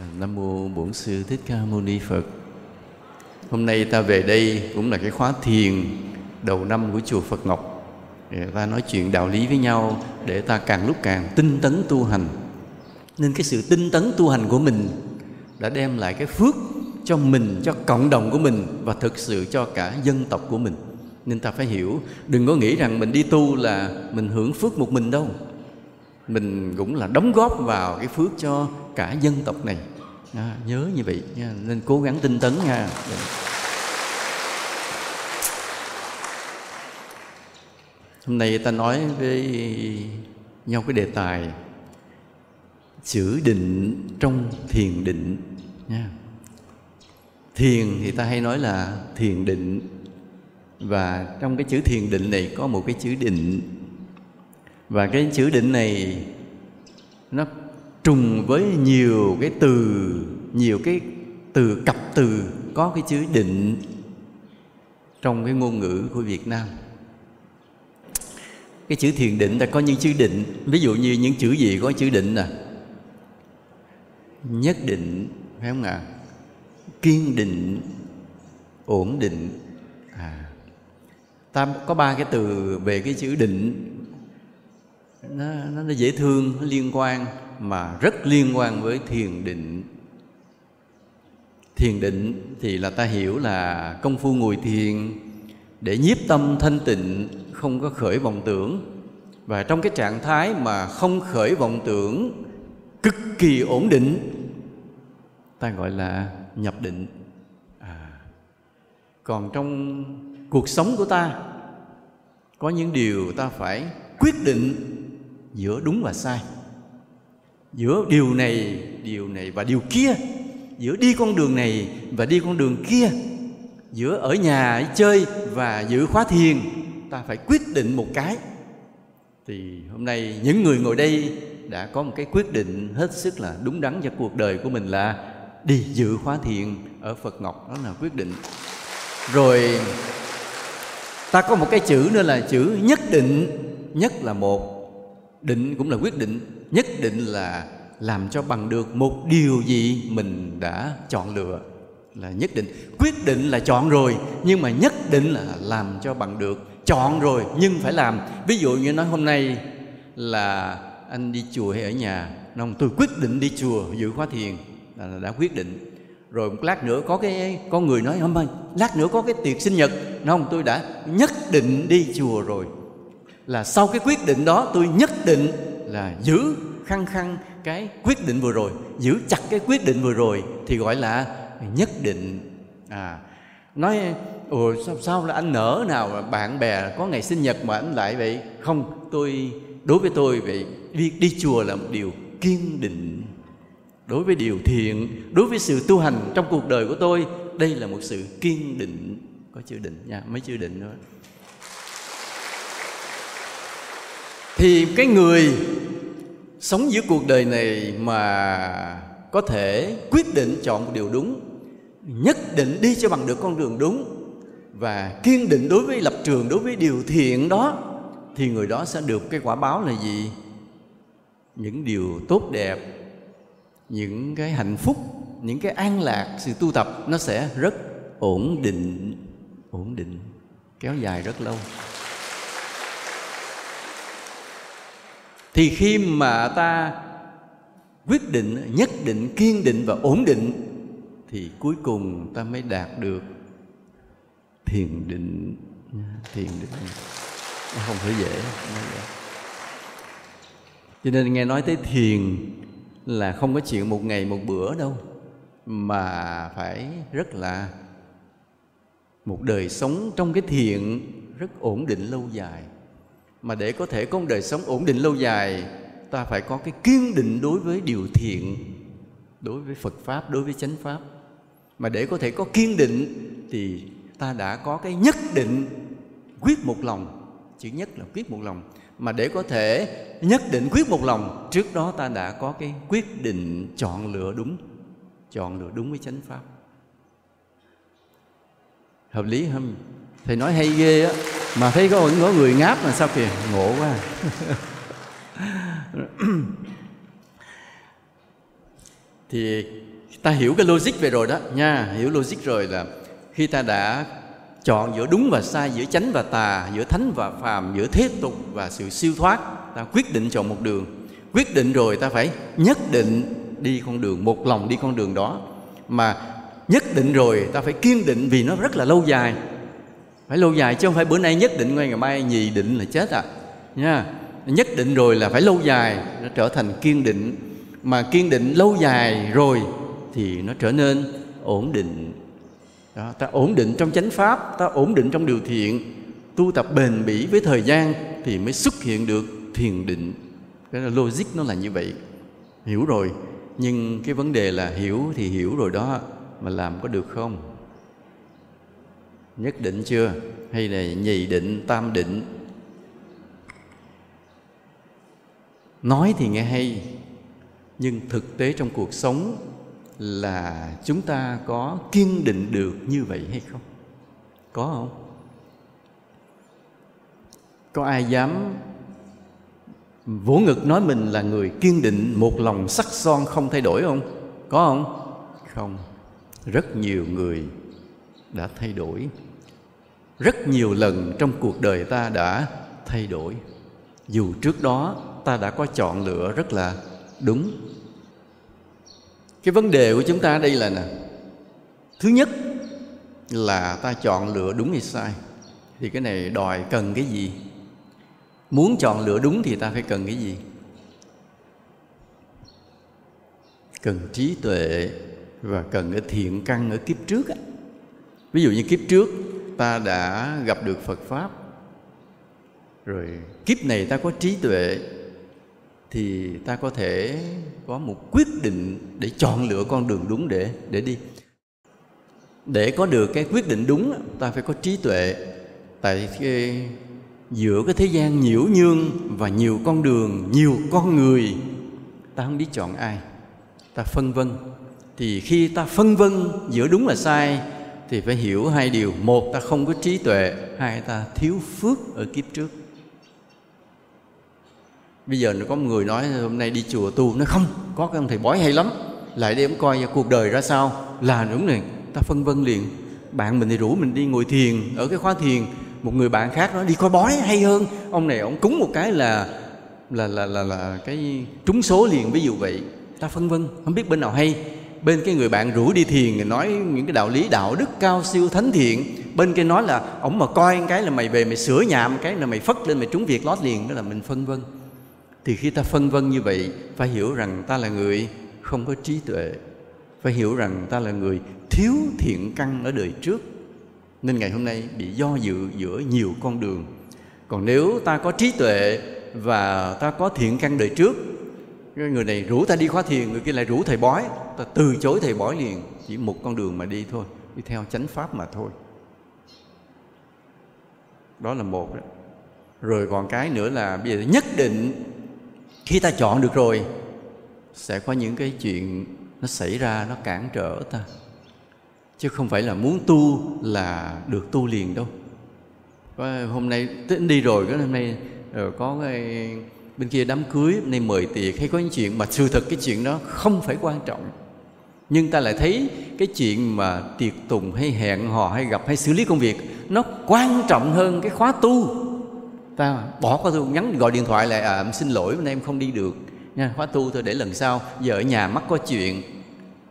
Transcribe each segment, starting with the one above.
À, Nam mô Bổn sư Thích Ca Mâu Ni Phật. Hôm nay ta về đây cũng là cái khóa thiền đầu năm của chùa Phật Ngọc. Để ta nói chuyện đạo lý với nhau để ta càng lúc càng tinh tấn tu hành. Nên cái sự tinh tấn tu hành của mình đã đem lại cái phước cho mình, cho cộng đồng của mình và thực sự cho cả dân tộc của mình. Nên ta phải hiểu, đừng có nghĩ rằng mình đi tu là mình hưởng phước một mình đâu. Mình cũng là đóng góp vào cái phước cho cả dân tộc này. À, nhớ như vậy nha. nên cố gắng tinh tấn nha. Hôm nay ta nói với nhau cái đề tài chữ định trong thiền định nha. Thiền thì ta hay nói là thiền định. Và trong cái chữ thiền định này có một cái chữ định và cái chữ định này, nó trùng với nhiều cái từ, nhiều cái từ cặp từ có cái chữ định trong cái ngôn ngữ của Việt Nam. Cái chữ thiền định ta có những chữ định, ví dụ như những chữ gì có chữ định nè? Nhất định, phải không ạ? Kiên định, ổn định. À ta có ba cái từ về cái chữ định nó, nó, nó dễ thương nó liên quan mà rất liên quan với thiền định thiền định thì là ta hiểu là công phu ngồi thiền để nhiếp tâm thanh tịnh không có khởi vọng tưởng và trong cái trạng thái mà không khởi vọng tưởng cực kỳ ổn định ta gọi là nhập định à. còn trong cuộc sống của ta có những điều ta phải quyết định giữa đúng và sai. Giữa điều này điều này và điều kia. Giữa đi con đường này và đi con đường kia. Giữa ở nhà chơi và giữ khóa thiền, ta phải quyết định một cái. Thì hôm nay những người ngồi đây đã có một cái quyết định hết sức là đúng đắn cho cuộc đời của mình là đi dự khóa thiền ở Phật Ngọc. Đó là quyết định. Rồi, ta có một cái chữ nữa là chữ nhất định, nhất là một định cũng là quyết định. Nhất định là làm cho bằng được một điều gì mình đã chọn lựa là nhất định. Quyết định là chọn rồi, nhưng mà nhất định là làm cho bằng được. Chọn rồi, nhưng phải làm. Ví dụ như nói hôm nay là anh đi chùa hay ở nhà nông tôi quyết định đi chùa dự khóa thiền. Là đã quyết định. Rồi một lát nữa có cái, có người nói không ơi, lát nữa có cái tiệc sinh nhật. Không tôi đã nhất định đi chùa rồi là sau cái quyết định đó tôi nhất định là giữ khăng khăng cái quyết định vừa rồi giữ chặt cái quyết định vừa rồi thì gọi là nhất định. À nói ồ sao, sao là anh nở nào mà bạn bè có ngày sinh nhật mà anh lại vậy? Không tôi đối với tôi vậy đi, đi chùa là một điều kiên định. Đối với điều thiện đối với sự tu hành trong cuộc đời của tôi đây là một sự kiên định. Có chữ định nha mấy chữ định nữa thì cái người sống giữa cuộc đời này mà có thể quyết định chọn một điều đúng, nhất định đi cho bằng được con đường đúng và kiên định đối với lập trường, đối với điều thiện đó, thì người đó sẽ được cái quả báo là gì? Những điều tốt đẹp, những cái hạnh phúc, những cái an lạc, sự tu tập nó sẽ rất ổn định ổn định, kéo dài rất lâu. Thì khi mà ta quyết định, nhất định, kiên định và ổn định, thì cuối cùng ta mới đạt được thiền định. Thiền định. Nó không phải dễ cho nên nghe nói tới thiền là không có chuyện một ngày một bữa đâu, mà phải rất là một đời sống trong cái thiện rất ổn định lâu dài mà để có thể có một đời sống ổn định lâu dài, ta phải có cái kiên định đối với điều thiện, đối với phật pháp, đối với chánh pháp. Mà để có thể có kiên định thì ta đã có cái nhất định quyết một lòng, chữ nhất là quyết một lòng. Mà để có thể nhất định quyết một lòng, trước đó ta đã có cái quyết định chọn lựa đúng, chọn lựa đúng với chánh pháp. Hợp lý không? Thầy nói hay ghê á mà thấy có có người ngáp mà sao kìa, ngộ quá. Thì ta hiểu cái logic về rồi đó, nha, hiểu logic rồi là khi ta đã chọn giữa đúng và sai, giữa chánh và tà, giữa thánh và phàm, giữa thế tục và sự siêu thoát, ta quyết định chọn một đường. Quyết định rồi ta phải nhất định đi con đường, một lòng đi con đường đó. Mà nhất định rồi ta phải kiên định vì nó rất là lâu dài phải lâu dài chứ không phải bữa nay nhất định ngay ngày mai nhì định là chết à. Nha. Nhất định rồi là phải lâu dài nó trở thành kiên định. Mà kiên định lâu dài rồi thì nó trở nên ổn định. Đó, ta ổn định trong chánh pháp ta ổn định trong điều thiện. Tu tập bền bỉ với thời gian thì mới xuất hiện được thiền định. Cái là logic nó là như vậy. Hiểu rồi nhưng cái vấn đề là hiểu thì hiểu rồi đó mà làm có được không? Nhất định chưa? Hay là nhì định, tam định? Nói thì nghe hay, nhưng thực tế trong cuộc sống là chúng ta có kiên định được như vậy hay không? Có không? Có ai dám vỗ ngực nói mình là người kiên định, một lòng sắc son không thay đổi không? Có không? Không. Rất nhiều người đã thay đổi rất nhiều lần trong cuộc đời ta đã thay đổi. Dù trước đó ta đã có chọn lựa rất là đúng. Cái vấn đề của chúng ta đây là nè, thứ nhất là ta chọn lựa đúng hay sai, thì cái này đòi cần cái gì? Muốn chọn lựa đúng thì ta phải cần cái gì? Cần trí tuệ và cần cái thiện căn ở kiếp trước á. Ví dụ như kiếp trước ta đã gặp được phật pháp. Rồi kiếp này ta có trí tuệ thì ta có thể có một quyết định để chọn lựa con đường đúng để để đi. Để có được cái quyết định đúng ta phải có trí tuệ. Tại cái, giữa cái thế gian nhiễu nhương và nhiều con đường nhiều con người ta không biết chọn ai ta phân vân. Thì khi ta phân vân giữa đúng và sai thì phải hiểu hai điều. Một, ta không có trí tuệ. Hai, ta thiếu phước ở kiếp trước. Bây giờ có một người nói, hôm nay đi chùa tu. Nó không, có cái ông thầy bói hay lắm. Lại đem ông coi cuộc đời ra sao. Là đúng này ta phân vân liền. Bạn mình thì rủ mình đi ngồi thiền, ở cái khóa thiền. Một người bạn khác nói, đi coi bói, hay hơn. Ông này, ông cúng một cái là là là là là cái trúng số liền. Ví dụ vậy, ta phân vân, không biết bên nào hay bên cái người bạn rủ đi thiền nói những cái đạo lý đạo đức cao siêu thánh thiện. Bên kia nói là ổng mà coi cái là mày về mày sửa nhạm cái là mày phất lên mày trúng việc lót liền đó là mình phân vân. Thì khi ta phân vân như vậy, phải hiểu rằng ta là người không có trí tuệ. Phải hiểu rằng ta là người thiếu thiện căn ở đời trước. Nên ngày hôm nay bị do dự giữa nhiều con đường. Còn nếu ta có trí tuệ và ta có thiện căn đời trước người này rủ ta đi khóa thiền, người kia lại rủ thầy bói. Ta từ chối thầy bói liền, chỉ một con đường mà đi thôi, đi theo chánh pháp mà thôi. Đó là một đó. rồi còn cái nữa là bây giờ nhất định, khi ta chọn được rồi, sẽ có những cái chuyện nó xảy ra, nó cản trở ta. Chứ không phải là muốn tu là được tu liền đâu. Có hôm nay, tính đi rồi, cái hôm nay ờ, có cái bên kia đám cưới nay mời tiệc, hay có những chuyện mà sự thật cái chuyện đó không phải quan trọng. Nhưng ta lại thấy cái chuyện mà tiệc tùng hay hẹn hò hay gặp hay xử lý công việc, nó quan trọng hơn cái khóa tu. Ta bỏ khóa tu, nhắn gọi điện thoại lại à em xin lỗi, hôm nay em không đi được. Nha, khóa tu thôi, để lần sau, giờ ở nhà mắc có chuyện.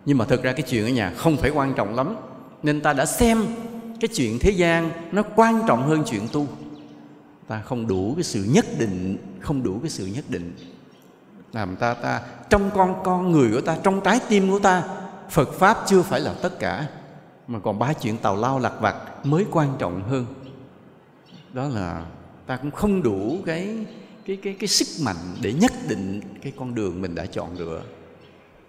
Nhưng mà thực ra cái chuyện ở nhà không phải quan trọng lắm, nên ta đã xem cái chuyện thế gian nó quan trọng hơn chuyện tu. Ta không đủ cái sự nhất định không đủ cái sự nhất định. Làm ta ta trong con con người của ta trong trái tim của ta Phật pháp chưa phải là tất cả mà còn ba chuyện tàu lao lặt vặt mới quan trọng hơn. Đó là ta cũng không đủ cái cái cái cái sức mạnh để nhất định cái con đường mình đã chọn lựa.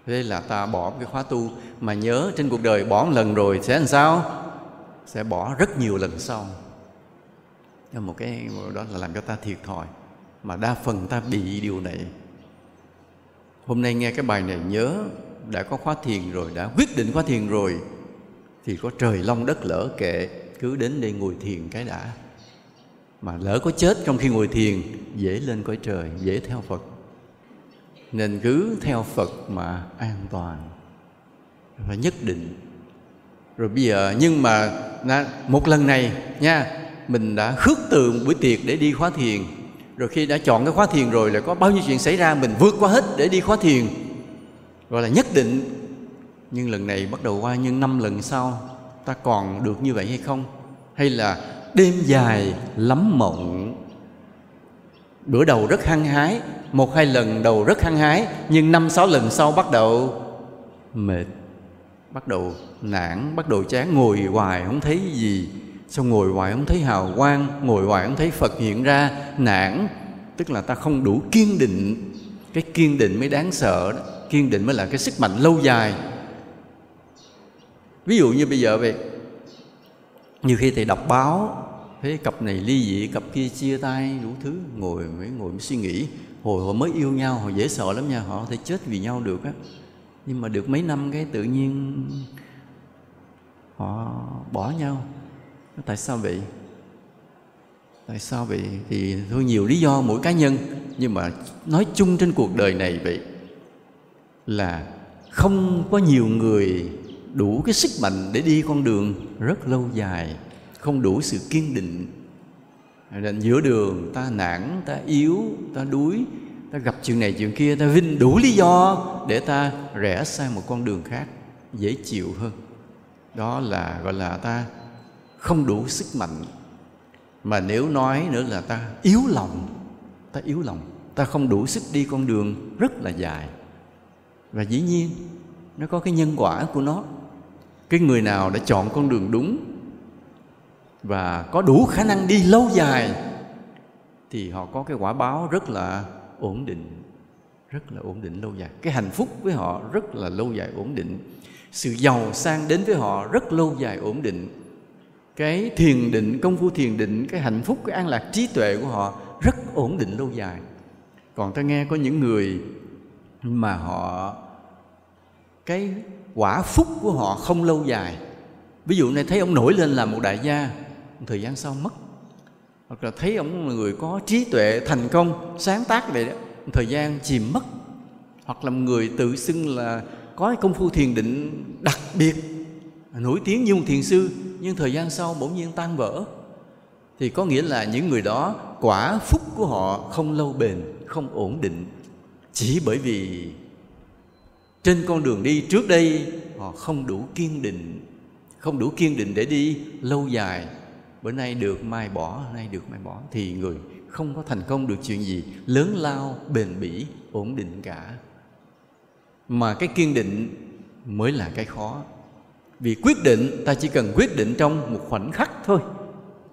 Thế là ta bỏ cái khóa tu mà nhớ trên cuộc đời bỏ một lần rồi sẽ làm sao? Sẽ bỏ rất nhiều lần sau. Một cái đó là làm cho ta thiệt thòi mà đa phần ta bị điều này. Hôm nay nghe cái bài này, nhớ đã có khóa thiền rồi, đã quyết định khóa thiền rồi, thì có trời long đất lỡ kệ, cứ đến đây ngồi thiền cái đã. Mà lỡ có chết trong khi ngồi thiền, dễ lên cõi trời, dễ theo phật. Nên cứ theo phật mà an toàn. Và nhất định. Rồi bây giờ, nhưng mà một lần này nha, mình đã khước từ một buổi tiệc để đi khóa thiền rồi khi đã chọn cái khóa thiền rồi là có bao nhiêu chuyện xảy ra, mình vượt qua hết để đi khóa thiền. Gọi là nhất định. Nhưng lần này bắt đầu qua nhưng năm lần sau, ta còn được như vậy hay không? Hay là đêm dài lắm mộng? Bữa đầu rất hăng hái, một hai lần đầu rất hăng hái, nhưng năm sáu lần sau bắt đầu mệt, bắt đầu nản, bắt đầu chán, ngồi hoài không thấy gì sao ngồi hoài không thấy hào quang, ngồi hoài không thấy phật hiện ra? Nản. Tức là ta không đủ kiên định. Cái kiên định mới đáng sợ đó. Kiên định mới là cái sức mạnh lâu dài. Ví dụ như bây giờ vậy. Nhiều khi thầy đọc báo thấy cặp này ly dị, cặp kia chia tay, đủ thứ. Ngồi mới ngồi mới suy nghĩ. Hồi họ mới yêu nhau, họ dễ sợ lắm nha. Họ có thể chết vì nhau được á. Nhưng mà được mấy năm cái tự nhiên họ bỏ nhau tại sao vậy? Tại sao vậy? Thì thôi, nhiều lý do, mỗi cá nhân. Nhưng mà nói chung trên cuộc đời này vậy là không có nhiều người đủ cái sức mạnh để đi con đường rất lâu dài, không đủ sự kiên định. Nên giữa đường, ta nản, ta yếu, ta đuối, ta gặp chuyện này chuyện kia, ta vinh đủ lý do để ta rẽ sang một con đường khác, dễ chịu hơn. Đó là, gọi là ta không đủ sức mạnh. Mà nếu nói nữa là ta yếu lòng, ta yếu lòng, ta không đủ sức đi con đường rất là dài. Và dĩ nhiên, nó có cái nhân quả của nó. Cái người nào đã chọn con đường đúng và có đủ khả năng đi lâu dài, thì họ có cái quả báo rất là ổn định, rất là ổn định lâu dài. Cái hạnh phúc với họ rất là lâu dài ổn định. Sự giàu sang đến với họ rất lâu dài ổn định cái thiền định, công phu thiền định, cái hạnh phúc, cái an lạc trí tuệ của họ rất ổn định lâu dài. Còn ta nghe có những người mà họ, cái quả phúc của họ không lâu dài. Ví dụ này, thấy ông nổi lên làm một đại gia thời gian sau mất. Hoặc là thấy ông là người có trí tuệ thành công, sáng tác vậy đó thời gian chìm mất. Hoặc là một người tự xưng là có công phu thiền định đặc biệt nổi tiếng như một thiền sư, nhưng thời gian sau bỗng nhiên tan vỡ. Thì có nghĩa là những người đó, quả phúc của họ không lâu bền, không ổn định. Chỉ bởi vì trên con đường đi trước đây, họ không đủ kiên định, không đủ kiên định để đi lâu dài. Bữa nay được mai bỏ, nay được mai bỏ. Thì người không có thành công được chuyện gì, lớn lao, bền bỉ, ổn định cả. Mà cái kiên định mới là cái khó vì quyết định, ta chỉ cần quyết định trong một khoảnh khắc thôi.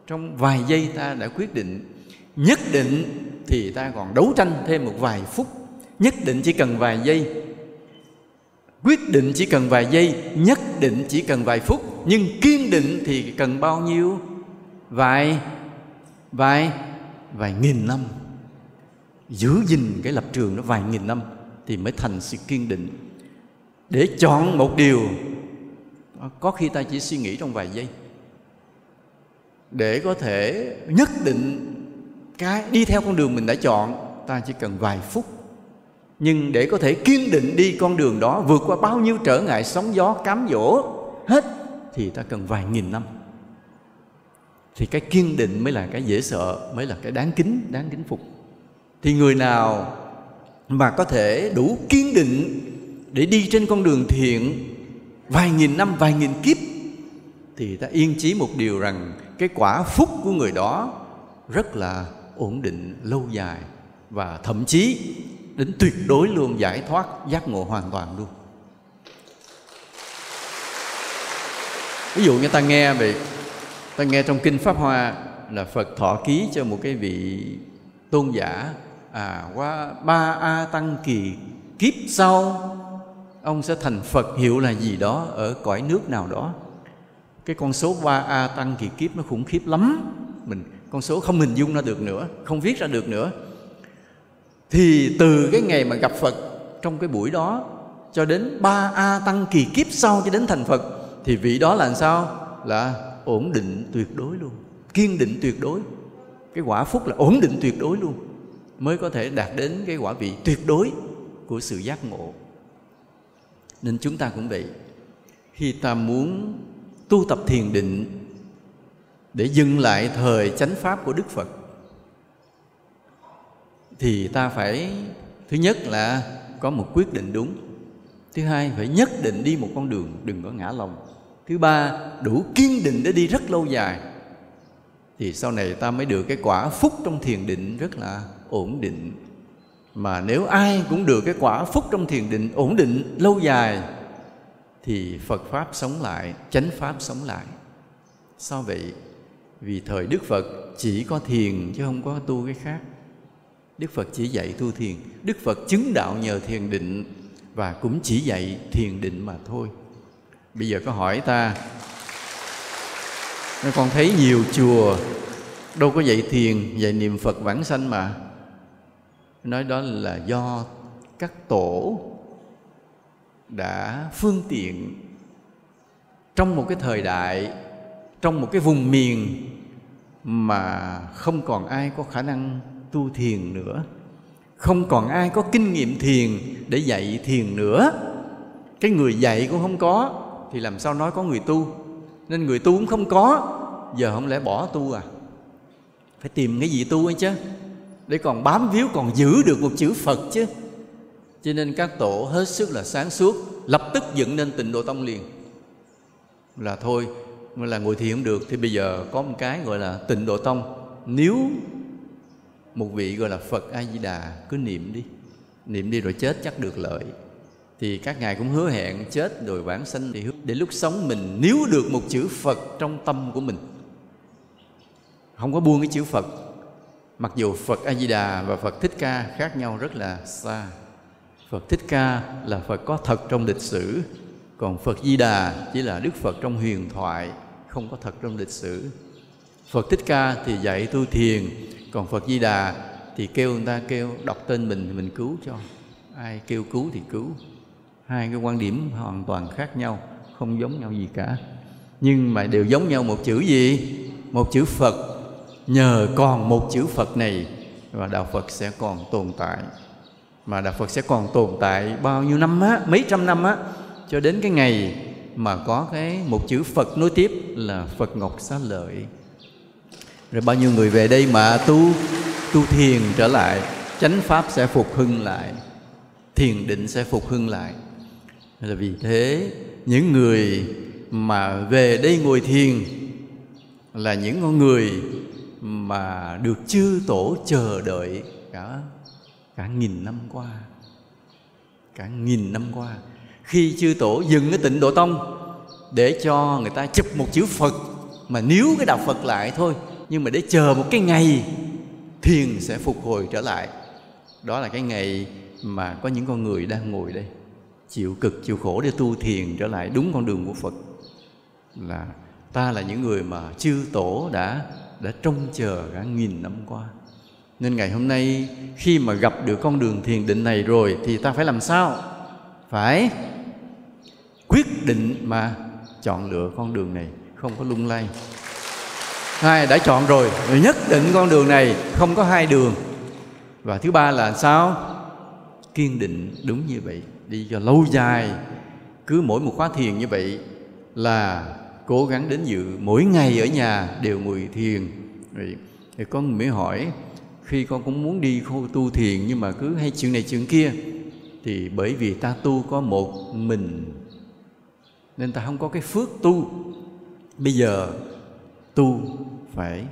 Trong vài giây ta đã quyết định. Nhất định thì ta còn đấu tranh thêm một vài phút. Nhất định chỉ cần vài giây. Quyết định chỉ cần vài giây, nhất định chỉ cần vài phút. Nhưng kiên định thì cần bao nhiêu? Vài vài vài nghìn năm. Giữ gìn cái lập trường nó vài nghìn năm thì mới thành sự kiên định. Để chọn một điều Ờ, có khi ta chỉ suy nghĩ trong vài giây. Để có thể nhất định cái đi theo con đường mình đã chọn, ta chỉ cần vài phút. Nhưng để có thể kiên định đi con đường đó, vượt qua bao nhiêu trở ngại, sóng gió, cám dỗ, hết, thì ta cần vài nghìn năm. Thì cái kiên định mới là cái dễ sợ, mới là cái đáng kính đáng kính phục. Thì người nào mà có thể đủ kiên định để đi trên con đường thiện vài nghìn năm, vài nghìn kiếp, thì ta yên chí một điều rằng cái quả phúc của người đó rất là ổn định, lâu dài và thậm chí đến tuyệt đối luôn giải thoát, giác ngộ hoàn toàn luôn. Ví dụ như ta nghe về, ta nghe trong kinh pháp hoa là phật thọ ký cho một cái vị tôn giả à qua ba a tăng kỳ kiếp sau ông sẽ thành phật hiệu là gì đó ở cõi nước nào đó. Cái con số ba a tăng kỳ kiếp nó khủng khiếp lắm. Mình, con số không hình dung ra được nữa, không viết ra được nữa. Thì từ cái ngày mà gặp phật, trong cái buổi đó, cho đến ba a tăng kỳ kiếp sau cho đến thành phật, thì vị đó là sao? Là ổn định tuyệt đối luôn, kiên định tuyệt đối. Cái quả phúc là ổn định tuyệt đối luôn, mới có thể đạt đến cái quả vị tuyệt đối của sự giác ngộ nên chúng ta cũng vậy. Khi ta muốn tu tập thiền định để dừng lại thời chánh pháp của đức phật, thì ta phải, thứ nhất là có một quyết định đúng. Thứ hai, phải nhất định đi một con đường đừng có ngã lòng. Thứ ba, đủ kiên định để đi rất lâu dài. Thì sau này ta mới được cái quả phúc trong thiền định rất là ổn định mà nếu ai cũng được cái quả phúc trong thiền định ổn định lâu dài, thì phật pháp sống lại, chánh pháp sống lại. Sao vậy, vì thời đức phật chỉ có thiền chứ không có tu cái khác. Đức phật chỉ dạy tu thiền, đức phật chứng đạo nhờ thiền định và cũng chỉ dạy thiền định mà thôi. Bây giờ có hỏi ta, con thấy nhiều chùa đâu có dạy thiền, dạy niệm phật vãng sanh mà? Nói đó là do các tổ đã phương tiện trong một cái thời đại, trong một cái vùng miền mà không còn ai có khả năng tu thiền nữa, không còn ai có kinh nghiệm thiền để dạy thiền nữa. Cái người dạy cũng không có, thì làm sao nói có người tu? Nên người tu cũng không có, giờ không lẽ bỏ tu à? Phải tìm cái gì tu ấy chứ? Để còn bám víu, còn giữ được một chữ phật chứ. Cho nên các tổ hết sức là sáng suốt, lập tức dựng nên tịnh độ tông liền. Là thôi là ngồi thiền không được. Thì bây giờ có một cái gọi là tịnh độ tông. Nếu một vị gọi là phật a di đà cứ niệm đi. Niệm đi rồi chết chắc được lợi. Thì các ngài cũng hứa hẹn chết rồi vãng sanh thì để lúc sống mình nếu được một chữ phật trong tâm của mình. Không có buông cái chữ phật mặc dù phật a di đà và phật thích ca khác nhau rất là xa, phật thích ca là phật có thật trong lịch sử, còn phật di đà chỉ là đức phật trong huyền thoại, không có thật trong lịch sử. Phật thích ca thì dạy tu thiền, còn phật di đà thì kêu người ta kêu, đọc tên mình thì mình cứu cho, ai kêu cứu thì cứu. Hai cái quan điểm hoàn toàn khác nhau, không giống nhau gì cả. Nhưng mà đều giống nhau một chữ gì? Một chữ phật nhờ còn một chữ phật này và đạo phật sẽ còn tồn tại. Mà đạo phật sẽ còn tồn tại bao nhiêu năm á, mấy trăm năm á, cho đến cái ngày mà có cái một chữ phật nối tiếp là phật ngọc xá lợi. Rồi bao nhiêu người về đây mà tu tu thiền trở lại, chánh pháp sẽ phục hưng lại, thiền định sẽ phục hưng lại. Là vì thế, những người mà về đây ngồi thiền là những con người mà được chư tổ chờ đợi cả cả nghìn năm qua. Cả nghìn năm qua, khi chư tổ dừng cái tịnh độ tông để cho người ta chụp một chữ phật, mà níu cái đạo phật lại thôi, nhưng mà để chờ một cái ngày thiền sẽ phục hồi trở lại. Đó là cái ngày mà có những con người đang ngồi đây, chịu cực, chịu khổ để tu thiền trở lại đúng con đường của phật. Là ta là những người mà chư tổ đã đã trông chờ cả nghìn năm qua. Nên ngày hôm nay, khi mà gặp được con đường thiền định này rồi, thì ta phải làm sao? Phải quyết định mà chọn lựa con đường này, không có lung lay. Hai đã chọn rồi, nhất định con đường này, không có hai đường. Và thứ ba là sao? Kiên định đúng như vậy, đi cho lâu dài. Cứ mỗi một khóa thiền như vậy là cố gắng đến dự. Mỗi ngày ở nhà đều ngồi thiền. Thì con mới hỏi, khi con cũng muốn đi khu tu thiền nhưng mà cứ hay chuyện này chuyện kia, thì bởi vì ta tu có một mình, nên ta không có cái phước tu. Bây giờ tu phải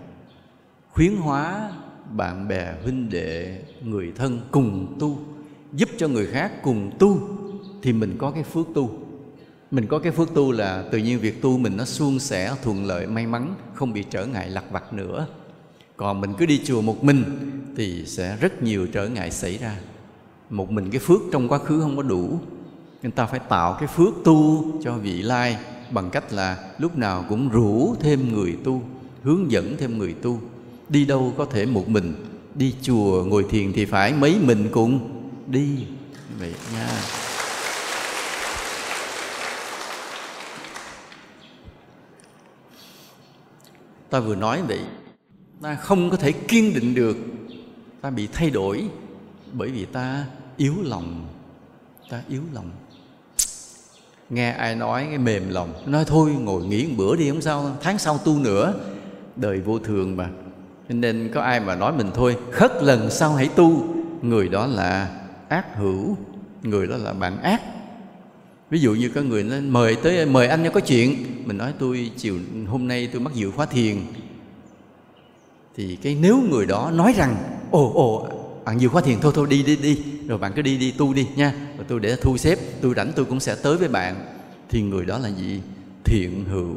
khuyến hóa bạn bè, huynh đệ, người thân cùng tu, giúp cho người khác cùng tu, thì mình có cái phước tu mình có cái phước tu là tự nhiên việc tu mình nó suôn sẻ, thuận lợi, may mắn, không bị trở ngại lặt vặt nữa. Còn mình cứ đi chùa một mình thì sẽ rất nhiều trở ngại xảy ra. Một mình cái phước trong quá khứ không có đủ. Nên ta phải tạo cái phước tu cho vị lai bằng cách là lúc nào cũng rủ thêm người tu, hướng dẫn thêm người tu. Đi đâu có thể một mình, đi chùa ngồi thiền thì phải mấy mình cùng đi. Vậy nha. Ta vừa nói vậy, ta không có thể kiên định được. Ta bị thay đổi bởi vì ta yếu lòng. Ta yếu lòng. Nghe ai nói cái mềm lòng, nói thôi ngồi nghỉ một bữa đi, không sao, tháng sau tu nữa. Đời vô thường mà. Nên có ai mà nói mình thôi, khất lần sau hãy tu. Người đó là ác hữu, người đó là bạn ác ví dụ như có người nó mời tới, mời anh có chuyện. Mình nói, tôi chiều hôm nay tôi mắc dự khóa thiền. Thì cái nếu người đó nói rằng, ồ ồ, bạn dự khóa thiền, thôi thôi, đi đi đi, rồi bạn cứ đi đi, tu đi nha, rồi tôi để thu xếp, tôi rảnh tôi cũng sẽ tới với bạn. Thì người đó là gì? Thiện hữu.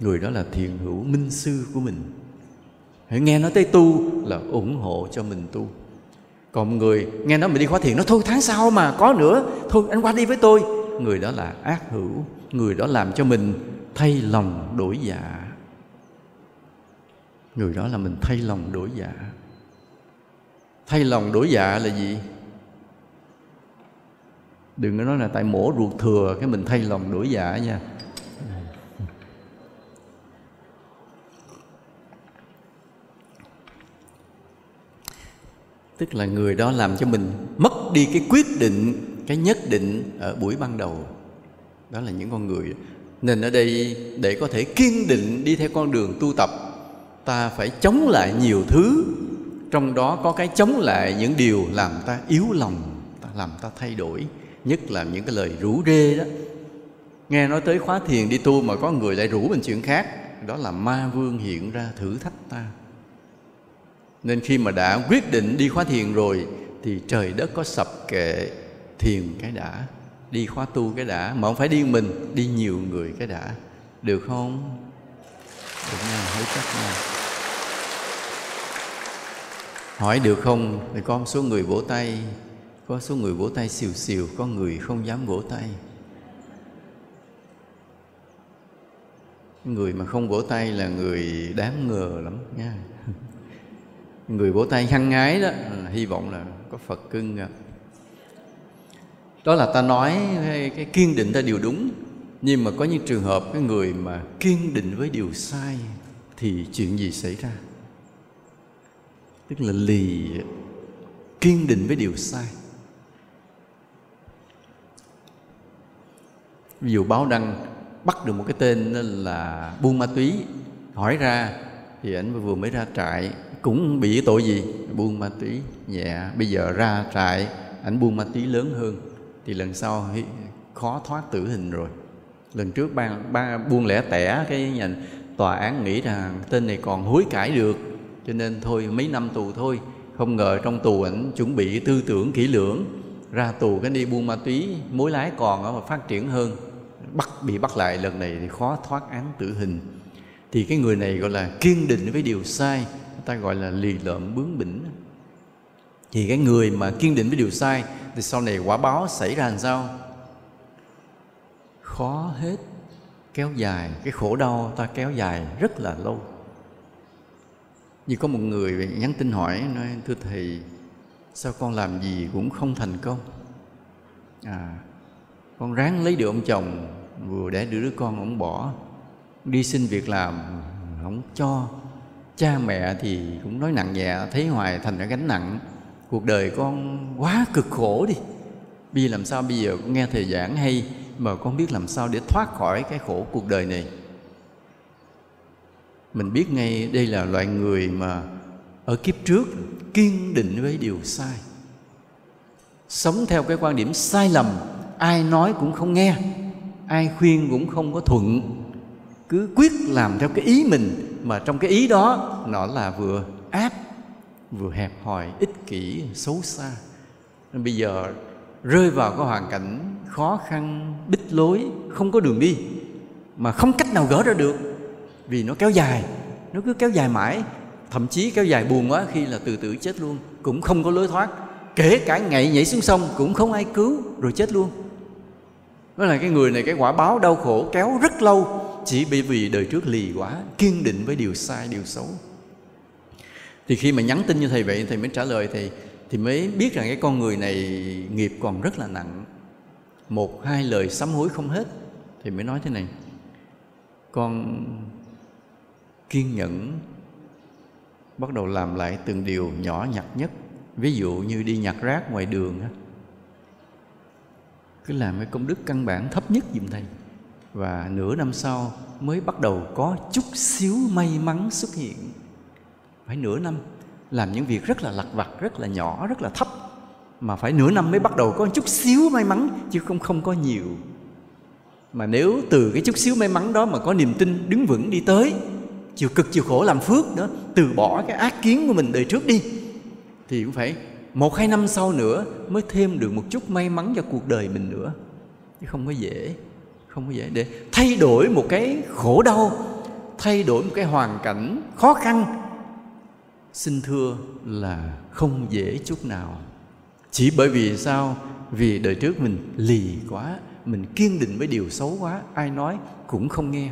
Người đó là thiện hữu minh sư của mình. Hãy nghe nói tới tu là ủng hộ cho mình tu còn người nghe nói mình đi khóa thiền, nó thôi tháng sau mà, có nữa. Thôi, anh qua đi với tôi. Người đó là ác hữu, người đó làm cho mình thay lòng đổi dạ. Người đó là mình thay lòng đổi dạ. Thay lòng đổi dạ là gì? Đừng có nói là tại mổ ruột thừa cái mình thay lòng đổi dạ nha. Tức là người đó làm cho mình mất đi cái quyết định, cái nhất định ở buổi ban đầu. Đó là những con người. Nên ở đây, để có thể kiên định đi theo con đường tu tập, ta phải chống lại nhiều thứ. Trong đó có cái chống lại những điều làm ta yếu lòng, ta làm ta thay đổi, nhất là những cái lời rủ rê đó. Nghe nói tới khóa thiền đi tu mà có người lại rủ mình chuyện khác, đó là ma vương hiện ra thử thách ta nên khi mà đã quyết định đi khóa thiền rồi, thì trời đất có sập kệ thiền cái đã, đi khóa tu cái đã, mà không phải đi mình, đi nhiều người cái đã. Được không? Được nha, hãy chắc nha. Hỏi được không? Thì có một số người vỗ tay, có số người vỗ tay xìu xìu, có người không dám vỗ tay. Người mà không vỗ tay là người đáng ngờ lắm nha người vỗ tay hăng ngái đó ừ, hy vọng là có phật cưng à. đó là ta nói cái kiên định ta điều đúng, nhưng mà có những trường hợp cái người mà kiên định với điều sai thì chuyện gì xảy ra tức là lì kiên định với điều sai ví dụ báo đăng bắt được một cái tên là buôn ma túy, hỏi ra thì ảnh vừa mới ra trại cũng bị tội gì? Buôn ma túy nhẹ bây giờ ra trại ảnh buôn ma túy lớn hơn. Thì lần sau khó thoát tử hình rồi. Lần trước ba, ba buôn lẻ tẻ cái nhà tòa án nghĩ rằng tên này còn hối cải được. Cho nên thôi mấy năm tù thôi. Không ngờ trong tù ảnh chuẩn bị tư tưởng kỹ lưỡng. Ra tù cái đi buôn ma túy mối lái còn mà phát triển hơn. Bắt bị bắt lại lần này thì khó thoát án tử hình. Thì cái người này gọi là kiên định với điều sai ta gọi là lì lợm bướng bỉnh. Thì cái người mà kiên định với điều sai thì sau này quả báo xảy ra làm sao? Khó hết. Kéo dài. Cái khổ đau ta kéo dài rất là lâu. Như có một người nhắn tin hỏi, nói, thưa thầy, sao con làm gì cũng không thành công? À con ráng lấy được ông chồng, vừa để đứa con ông bỏ. Đi xin việc làm, không cho cha mẹ thì cũng nói nặng nhẹ, thấy hoài thành ra gánh nặng. Cuộc đời con quá cực khổ đi. Bi làm sao bây giờ con nghe thầy giảng hay, mà con biết làm sao để thoát khỏi cái khổ cuộc đời này. Mình biết ngay đây là loại người mà ở kiếp trước kiên định với điều sai. Sống theo cái quan điểm sai lầm, ai nói cũng không nghe, ai khuyên cũng không có thuận. Cứ quyết làm theo cái ý mình mà trong cái ý đó, nó là vừa áp vừa hẹp hòi, ích kỷ, xấu xa. Nên bây giờ rơi vào cái hoàn cảnh khó khăn, bích lối, không có đường đi, mà không cách nào gỡ ra được, vì nó kéo dài, nó cứ kéo dài mãi, thậm chí kéo dài buồn quá khi là từ tử chết luôn, cũng không có lối thoát. Kể cả ngày nhảy xuống sông cũng không ai cứu, rồi chết luôn. Đó là cái người này, cái quả báo đau khổ kéo rất lâu chỉ bởi vì đời trước lì quá, kiên định với điều sai, điều xấu. Thì khi mà nhắn tin như thầy vậy, thầy mới trả lời thầy, thì mới biết rằng cái con người này nghiệp còn rất là nặng. Một, hai lời sám hối không hết. Thì mới nói thế này, con kiên nhẫn bắt đầu làm lại từng điều nhỏ nhặt nhất. Ví dụ như đi nhặt rác ngoài đường cứ làm cái công đức căn bản thấp nhất giùm thầy và nửa năm sau mới bắt đầu có chút xíu may mắn xuất hiện. Phải nửa năm, làm những việc rất là lặt vặt, rất là nhỏ, rất là thấp. Mà phải nửa năm mới bắt đầu có chút xíu may mắn, chứ không không có nhiều. Mà nếu từ cái chút xíu may mắn đó mà có niềm tin đứng vững đi tới chịu cực chịu khổ làm phước nữa từ bỏ cái ác kiến của mình đời trước đi, thì cũng phải một hai năm sau nữa mới thêm được một chút may mắn cho cuộc đời mình nữa. Chứ không có dễ không có dễ để thay đổi một cái khổ đau, thay đổi một cái hoàn cảnh khó khăn, xin thưa là không dễ chút nào. Chỉ bởi vì sao? Vì đời trước mình lì quá, mình kiên định với điều xấu quá, ai nói cũng không nghe.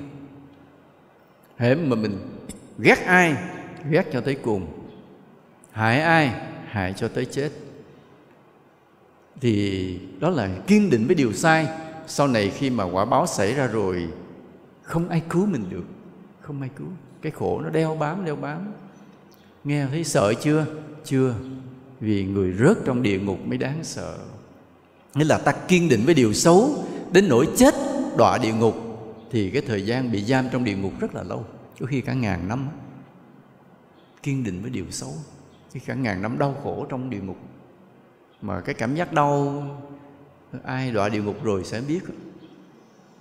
Hễ mà mình ghét ai, ghét cho tới cùng. Hại ai, hại cho tới chết. Thì đó là kiên định với điều sai sau này khi mà quả báo xảy ra rồi, không ai cứu mình được. Không ai cứu. Cái khổ nó đeo bám đeo bám. Nghe thấy sợ chưa? Chưa. Vì người rớt trong địa ngục mới đáng sợ. Nghĩa là ta kiên định với điều xấu, đến nỗi chết đọa địa ngục, thì cái thời gian bị giam trong địa ngục rất là lâu. Có khi cả ngàn năm kiên định với điều xấu. Khi cả ngàn năm đau khổ trong địa ngục. Mà cái cảm giác đau ai đọa địa ngục rồi sẽ biết.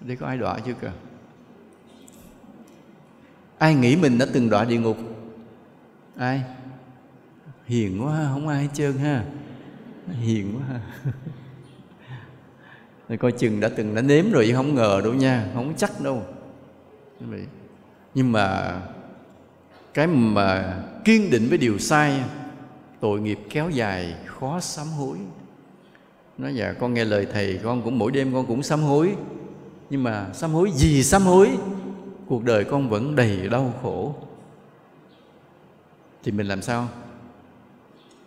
Đây có ai đọa chưa kìa. Ai nghĩ mình đã từng đọa địa ngục? Ai? Hiền quá không ai hết trơn ha. Hiền quá ha. Coi chừng đã từng đã nếm rồi chứ không ngờ đâu nha, không chắc đâu. Nhưng mà cái mà kiên định với điều sai, tội nghiệp kéo dài, khó sám hối nói dạ con nghe lời thầy, con cũng mỗi đêm con cũng sám hối. Nhưng mà sám hối gì sám hối? Cuộc đời con vẫn đầy đau khổ. Thì mình làm sao?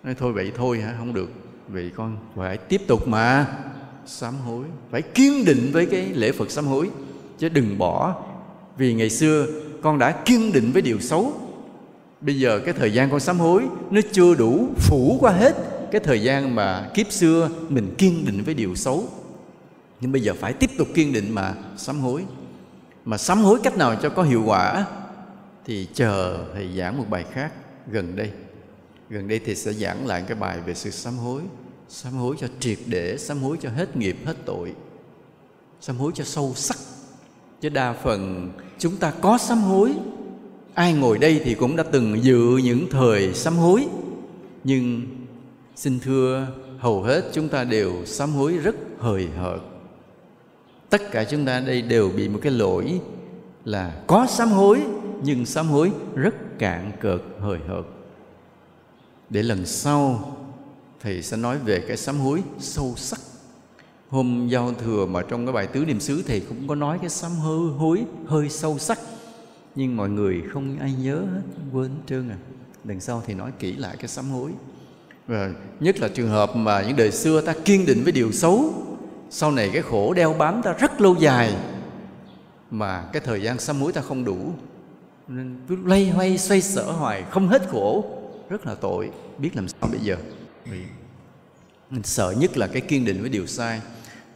Nói, thôi vậy thôi hả? Không được. Vì con phải tiếp tục mà sám hối, phải kiên định với cái lễ phật sám hối. Chứ đừng bỏ, vì ngày xưa con đã kiên định với điều xấu. Bây giờ cái thời gian con sám hối nó chưa đủ phủ qua hết cái thời gian mà kiếp xưa mình kiên định với điều xấu, nhưng bây giờ phải tiếp tục kiên định mà sám hối. Mà sám hối cách nào cho có hiệu quả thì chờ thầy giảng một bài khác gần đây. Gần đây thì sẽ giảng lại cái bài về sự sám hối. Sám hối cho triệt để, sám hối cho hết nghiệp, hết tội. Sám hối cho sâu sắc. Chứ đa phần chúng ta có sám hối. Ai ngồi đây thì cũng đã từng dự những thời sám hối. Nhưng xin thưa, hầu hết chúng ta đều sám hối rất hời hợt. Tất cả chúng ta đây đều bị một cái lỗi là có sám hối, nhưng sám hối rất cạn cợt, hời hợt. Để lần sau, thầy sẽ nói về cái sám hối sâu sắc. Hôm giao thừa mà trong cái bài tứ niệm xứ, thầy cũng có nói cái sám hối hối hơi sâu sắc. Nhưng mọi người không ai nhớ hết, quên trơn à. Lần sau thì nói kỹ lại cái sám hối và nhất là trường hợp mà những đời xưa ta kiên định với điều xấu sau này cái khổ đeo bám ta rất lâu dài mà cái thời gian sám hối ta không đủ nên cứ lay hoay xoay sở hoài không hết khổ rất là tội biết làm sao bây giờ. Mình sợ nhất là cái kiên định với điều sai.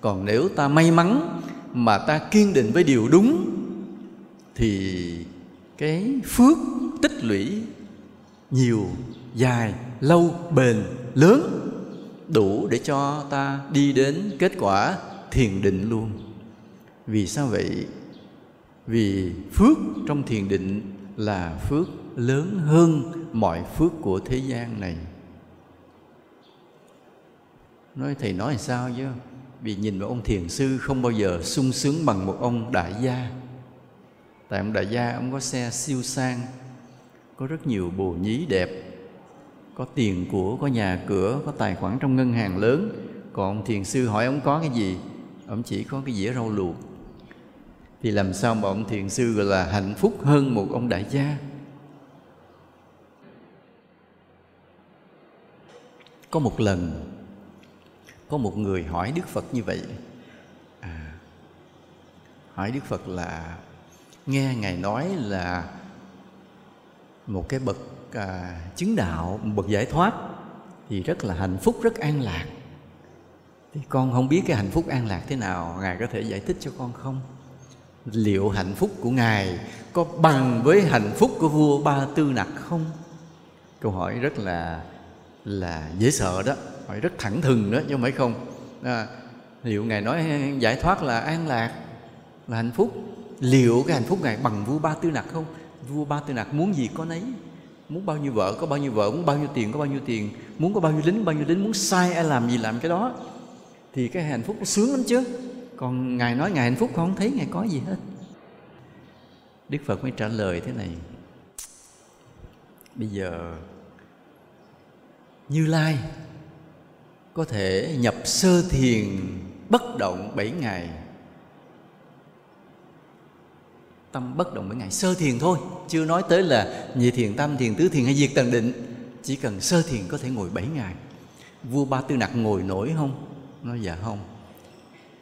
Còn nếu ta may mắn mà ta kiên định với điều đúng thì cái phước tích lũy nhiều dài lâu bền lớn. Đủ để cho ta đi đến kết quả thiền định luôn. Vì sao vậy? Vì phước trong thiền định là phước lớn hơn mọi phước của thế gian này. Nói thầy nói sao chứ? Vì nhìn vào ông thiền sư không bao giờ sung sướng bằng một ông đại gia. Tại ông đại gia ông có xe siêu sang, có rất nhiều bồ nhí đẹp có tiền của có nhà cửa có tài khoản trong ngân hàng lớn. Còn thiền sư hỏi ông có cái gì? Ông chỉ có cái dĩa rau luộc. Thì làm sao mà ông thiền sư gọi là hạnh phúc hơn một ông đại gia? Có một lần có một người hỏi đức phật như vậy. À, hỏi đức phật là nghe ngài nói là một cái bậc à, chứng đạo một bậc giải thoát thì rất là hạnh phúc rất an lạc. Thì con không biết cái hạnh phúc an lạc thế nào ngài có thể giải thích cho con không? Liệu hạnh phúc của ngài có bằng với hạnh phúc của vua ba tư nặc không? Câu hỏi rất là là dễ sợ đó hỏi rất thẳng thừng đó chứ không phải không. À, liệu ngài nói giải thoát là an lạc là hạnh phúc? Liệu cái hạnh phúc ngài bằng vua ba tư nặc không? Vua ba tư nặc muốn gì có nấy muốn bao nhiêu vợ có bao nhiêu vợ, muốn bao nhiêu tiền có bao nhiêu tiền, muốn có bao nhiêu lính bao nhiêu lính, muốn sai ai làm gì làm cái đó. Thì cái hạnh phúc nó sướng lắm chứ. Còn ngài nói ngài hạnh phúc con không? Thấy ngài có gì hết. Đức phật mới trả lời thế này. Bây giờ, như lai có thể nhập sơ thiền bất động bảy ngày tâm bất động bảy ngày sơ thiền thôi. Chưa nói tới là nhị thiền, tam thiền, tứ thiền hay diệt tần định. Chỉ cần sơ thiền có thể ngồi bảy ngày. Vua ba tư nặc ngồi nổi không? Nói dạ không.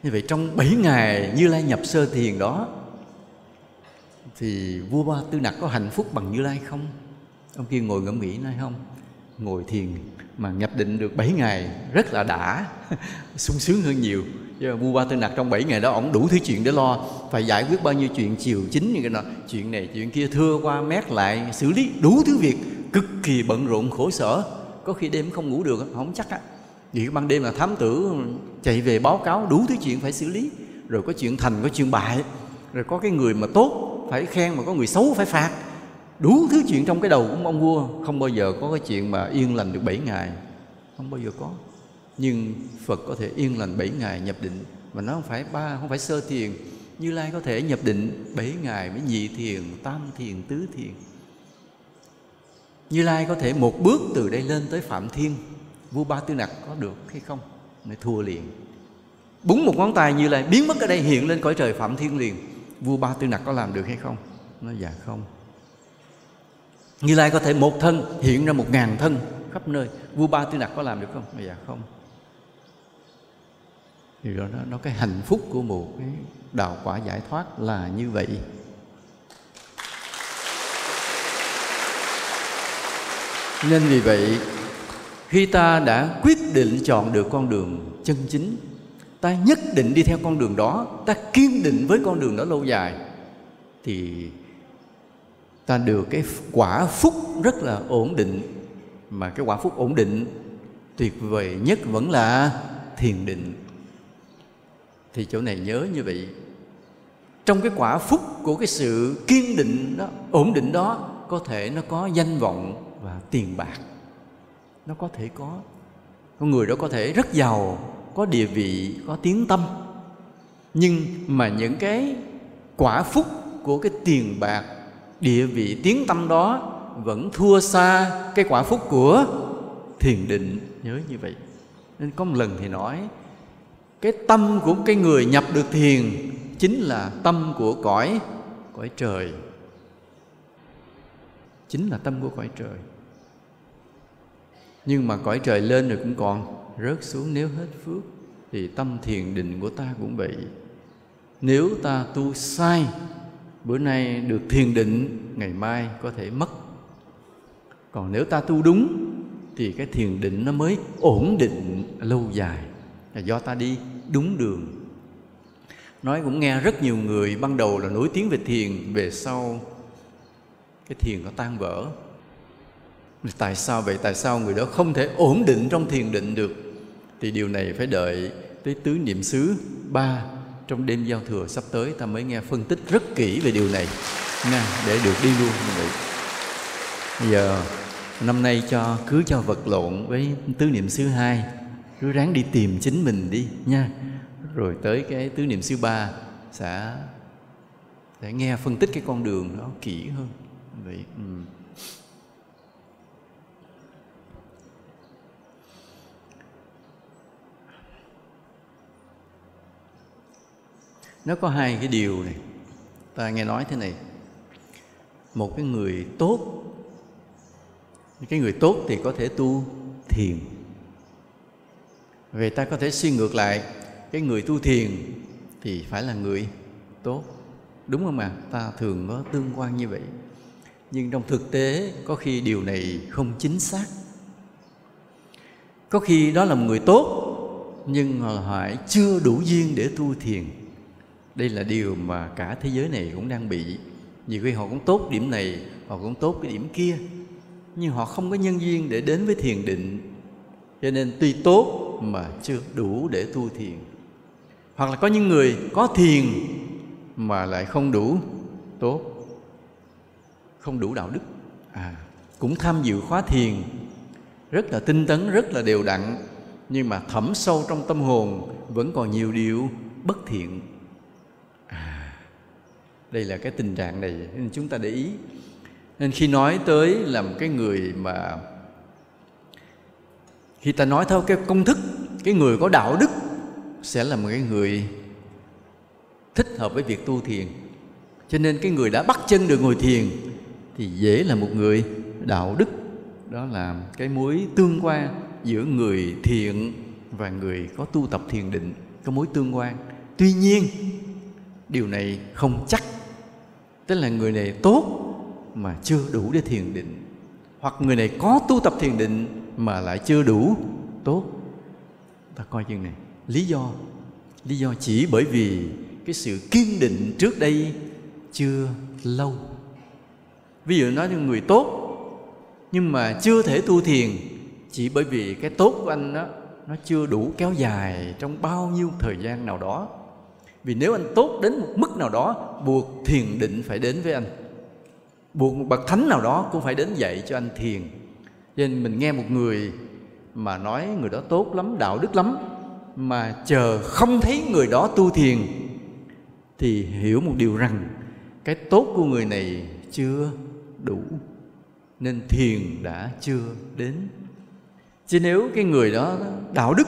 Như vậy trong bảy ngày như lai nhập sơ thiền đó, thì vua ba tư nặc có hạnh phúc bằng như lai không? Ông kia ngồi ngẫm nghĩ nói không. Ngồi thiền mà nhập định được 7 ngày rất là đã, sung sướng hơn nhiều chứ vua ba tư nặc trong 7 ngày đó, ổng đủ thứ chuyện để lo. Phải giải quyết bao nhiêu chuyện chiều chính như cái nọ chuyện này, chuyện kia, thưa qua, mét lại, xử lý đủ thứ việc. Cực kỳ bận rộn, khổ sở. Có khi đêm không ngủ được, không chắc á. Nghĩ ban đêm là thám tử chạy về báo cáo đủ thứ chuyện phải xử lý. Rồi có chuyện thành, có chuyện bại. Rồi có cái người mà tốt phải khen, mà có người xấu phải phạt. Đủ thứ chuyện trong cái đầu của ông vua. Không bao giờ có cái chuyện mà yên lành được 7 ngày. Không bao giờ có nhưng Phật có thể yên lành 7 ngày nhập định. Mà nó không phải ba, không phải sơ thiền. Như lai có thể nhập định 7 ngày mới nhị thiền, tam thiền, tứ thiền. Như lai có thể một bước từ đây lên tới phạm thiên. Vua ba tư nặc có được hay không? Mới thua liền. Búng một ngón tay như lai, biến mất ở đây, hiện lên cõi trời phạm thiên liền. Vua ba tư nặc có làm được hay không? Nó dạ không. Như lai có thể một thân, hiện ra một ngàn thân khắp nơi. Vua ba tư nặc có làm được không? Nó dạ không thì đó nó, nó cái hạnh phúc của một cái đạo quả giải thoát là như vậy. Nên vì vậy khi ta đã quyết định chọn được con đường chân chính ta nhất định đi theo con đường đó ta kiên định với con đường đó lâu dài thì ta được cái quả phúc rất là ổn định. Mà cái quả phúc ổn định tuyệt vời nhất vẫn là thiền định thì chỗ này nhớ như vậy. Trong cái quả phúc của cái sự kiên định đó, ổn định đó, có thể nó có danh vọng và tiền bạc. Nó có thể có. Con người đó có thể rất giàu, có địa vị, có tiếng tâm. Nhưng mà những cái quả phúc của cái tiền bạc, địa vị, tiếng tâm đó vẫn thua xa cái quả phúc của thiền định. Nhớ như vậy. Nên có một lần thì nói cái tâm của cái người nhập được thiền chính là tâm của cõi cõi trời. Chính là tâm của cõi trời. Nhưng mà cõi trời lên rồi cũng còn rớt xuống, nếu hết phước thì tâm thiền định của ta cũng bị. Nếu ta tu sai, bữa nay được thiền định, ngày mai có thể mất. Còn nếu ta tu đúng, thì cái thiền định nó mới ổn định lâu dài là do ta đi đúng đường. Nói cũng nghe rất nhiều người ban đầu là nổi tiếng về thiền, về sau cái thiền nó tan vỡ. Tại sao vậy? Tại sao người đó không thể ổn định trong thiền định được? Thì điều này phải đợi tới tứ niệm xứ ba trong đêm giao thừa sắp tới, ta mới nghe phân tích rất kỹ về điều này. Nha, để được đi luôn như vậy. Bây giờ, năm nay cho, cứ cho vật lộn với tứ niệm xứ hai cứ ráng đi tìm chính mình đi, nha. Rồi tới cái tứ niệm xứ ba, sẽ sẽ nghe phân tích cái con đường đó kỹ hơn. Vậy ừ. nó có hai cái điều này. Ta nghe nói thế này. Một cái người tốt, cái người tốt thì có thể tu thiền về ta có thể suy ngược lại, cái người tu thiền thì phải là người tốt. Đúng không ạ? Ta thường có tương quan như vậy. Nhưng trong thực tế, có khi điều này không chính xác. Có khi đó là một người tốt, nhưng họ hỏi chưa đủ duyên để tu thiền. Đây là điều mà cả thế giới này cũng đang bị. Nhiều khi họ cũng tốt điểm này, họ cũng tốt cái điểm kia. Nhưng họ không có nhân duyên để đến với thiền định. Cho nên tuy tốt mà chưa đủ để tu thiền. Hoặc là có những người có thiền mà lại không đủ tốt, không đủ đạo đức. À cũng tham dự khóa thiền, rất là tinh tấn, rất là đều đặn, nhưng mà thẩm sâu trong tâm hồn vẫn còn nhiều điều bất thiện. À đây là cái tình trạng này, nên chúng ta để ý. Nên khi nói tới là một cái người mà khi ta nói theo cái công thức, cái người có đạo đức sẽ là một cái người thích hợp với việc tu thiền. Cho nên cái người đã bắt chân được ngồi thiền thì dễ là một người đạo đức. Đó là cái mối tương quan giữa người thiện và người có tu tập thiền định có mối tương quan. Tuy nhiên, điều này không chắc. Tức là người này tốt mà chưa đủ để thiền định, hoặc người này có tu tập thiền định mà lại chưa đủ. Tốt. Ta coi chừng này. Lý do. Lý do chỉ bởi vì cái sự kiên định trước đây chưa lâu. Ví dụ nói như người tốt, nhưng mà chưa thể tu thiền, chỉ bởi vì cái tốt của anh đó, nó chưa đủ kéo dài trong bao nhiêu thời gian nào đó. Vì nếu anh tốt đến một mức nào đó, buộc thiền định phải đến với anh. Buộc một bậc thánh nào đó cũng phải đến dạy cho anh thiền cho nên mình nghe một người mà nói người đó tốt lắm, đạo đức lắm, mà chờ không thấy người đó tu thiền thì hiểu một điều rằng cái tốt của người này chưa đủ, nên thiền đã chưa đến. Chứ nếu cái người đó đạo đức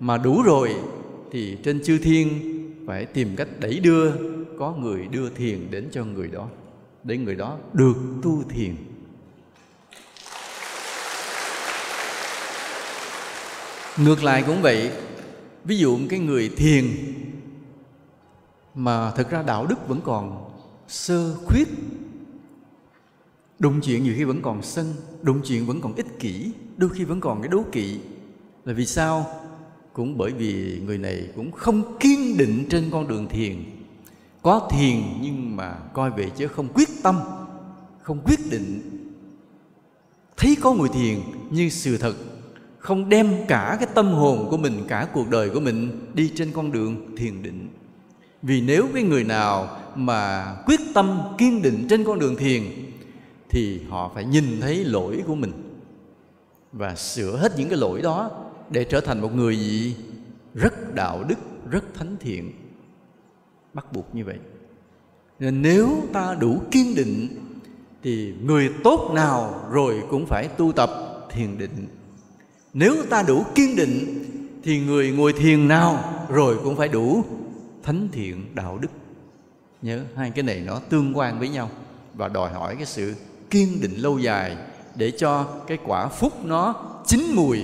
mà đủ rồi thì trên chư thiên phải tìm cách đẩy đưa, có người đưa thiền đến cho người đó, để người đó được tu thiền. Ngược lại cũng vậy. Ví dụ cái người thiền mà thực ra đạo đức vẫn còn sơ khuyết. Đụng chuyện nhiều khi vẫn còn sân, đụng chuyện vẫn còn ích kỷ, đôi khi vẫn còn cái đố kỵ. Là vì sao? Cũng bởi vì người này cũng không kiên định trên con đường thiền. Có thiền nhưng mà coi về chứ không quyết tâm, không quyết định. Thấy có người thiền như sự thật không đem cả cái tâm hồn của mình, cả cuộc đời của mình đi trên con đường thiền định. Vì nếu cái người nào mà quyết tâm kiên định trên con đường thiền, thì họ phải nhìn thấy lỗi của mình và sửa hết những cái lỗi đó để trở thành một người gì rất đạo đức, rất thánh thiện. Bắt buộc như vậy. Nên nếu ta đủ kiên định, thì người tốt nào rồi cũng phải tu tập thiền định nếu ta đủ kiên định, thì người ngồi thiền nào rồi cũng phải đủ thánh thiện đạo đức. Nhớ, hai cái này nó tương quan với nhau. Và đòi hỏi cái sự kiên định lâu dài để cho cái quả phúc nó chín mùi.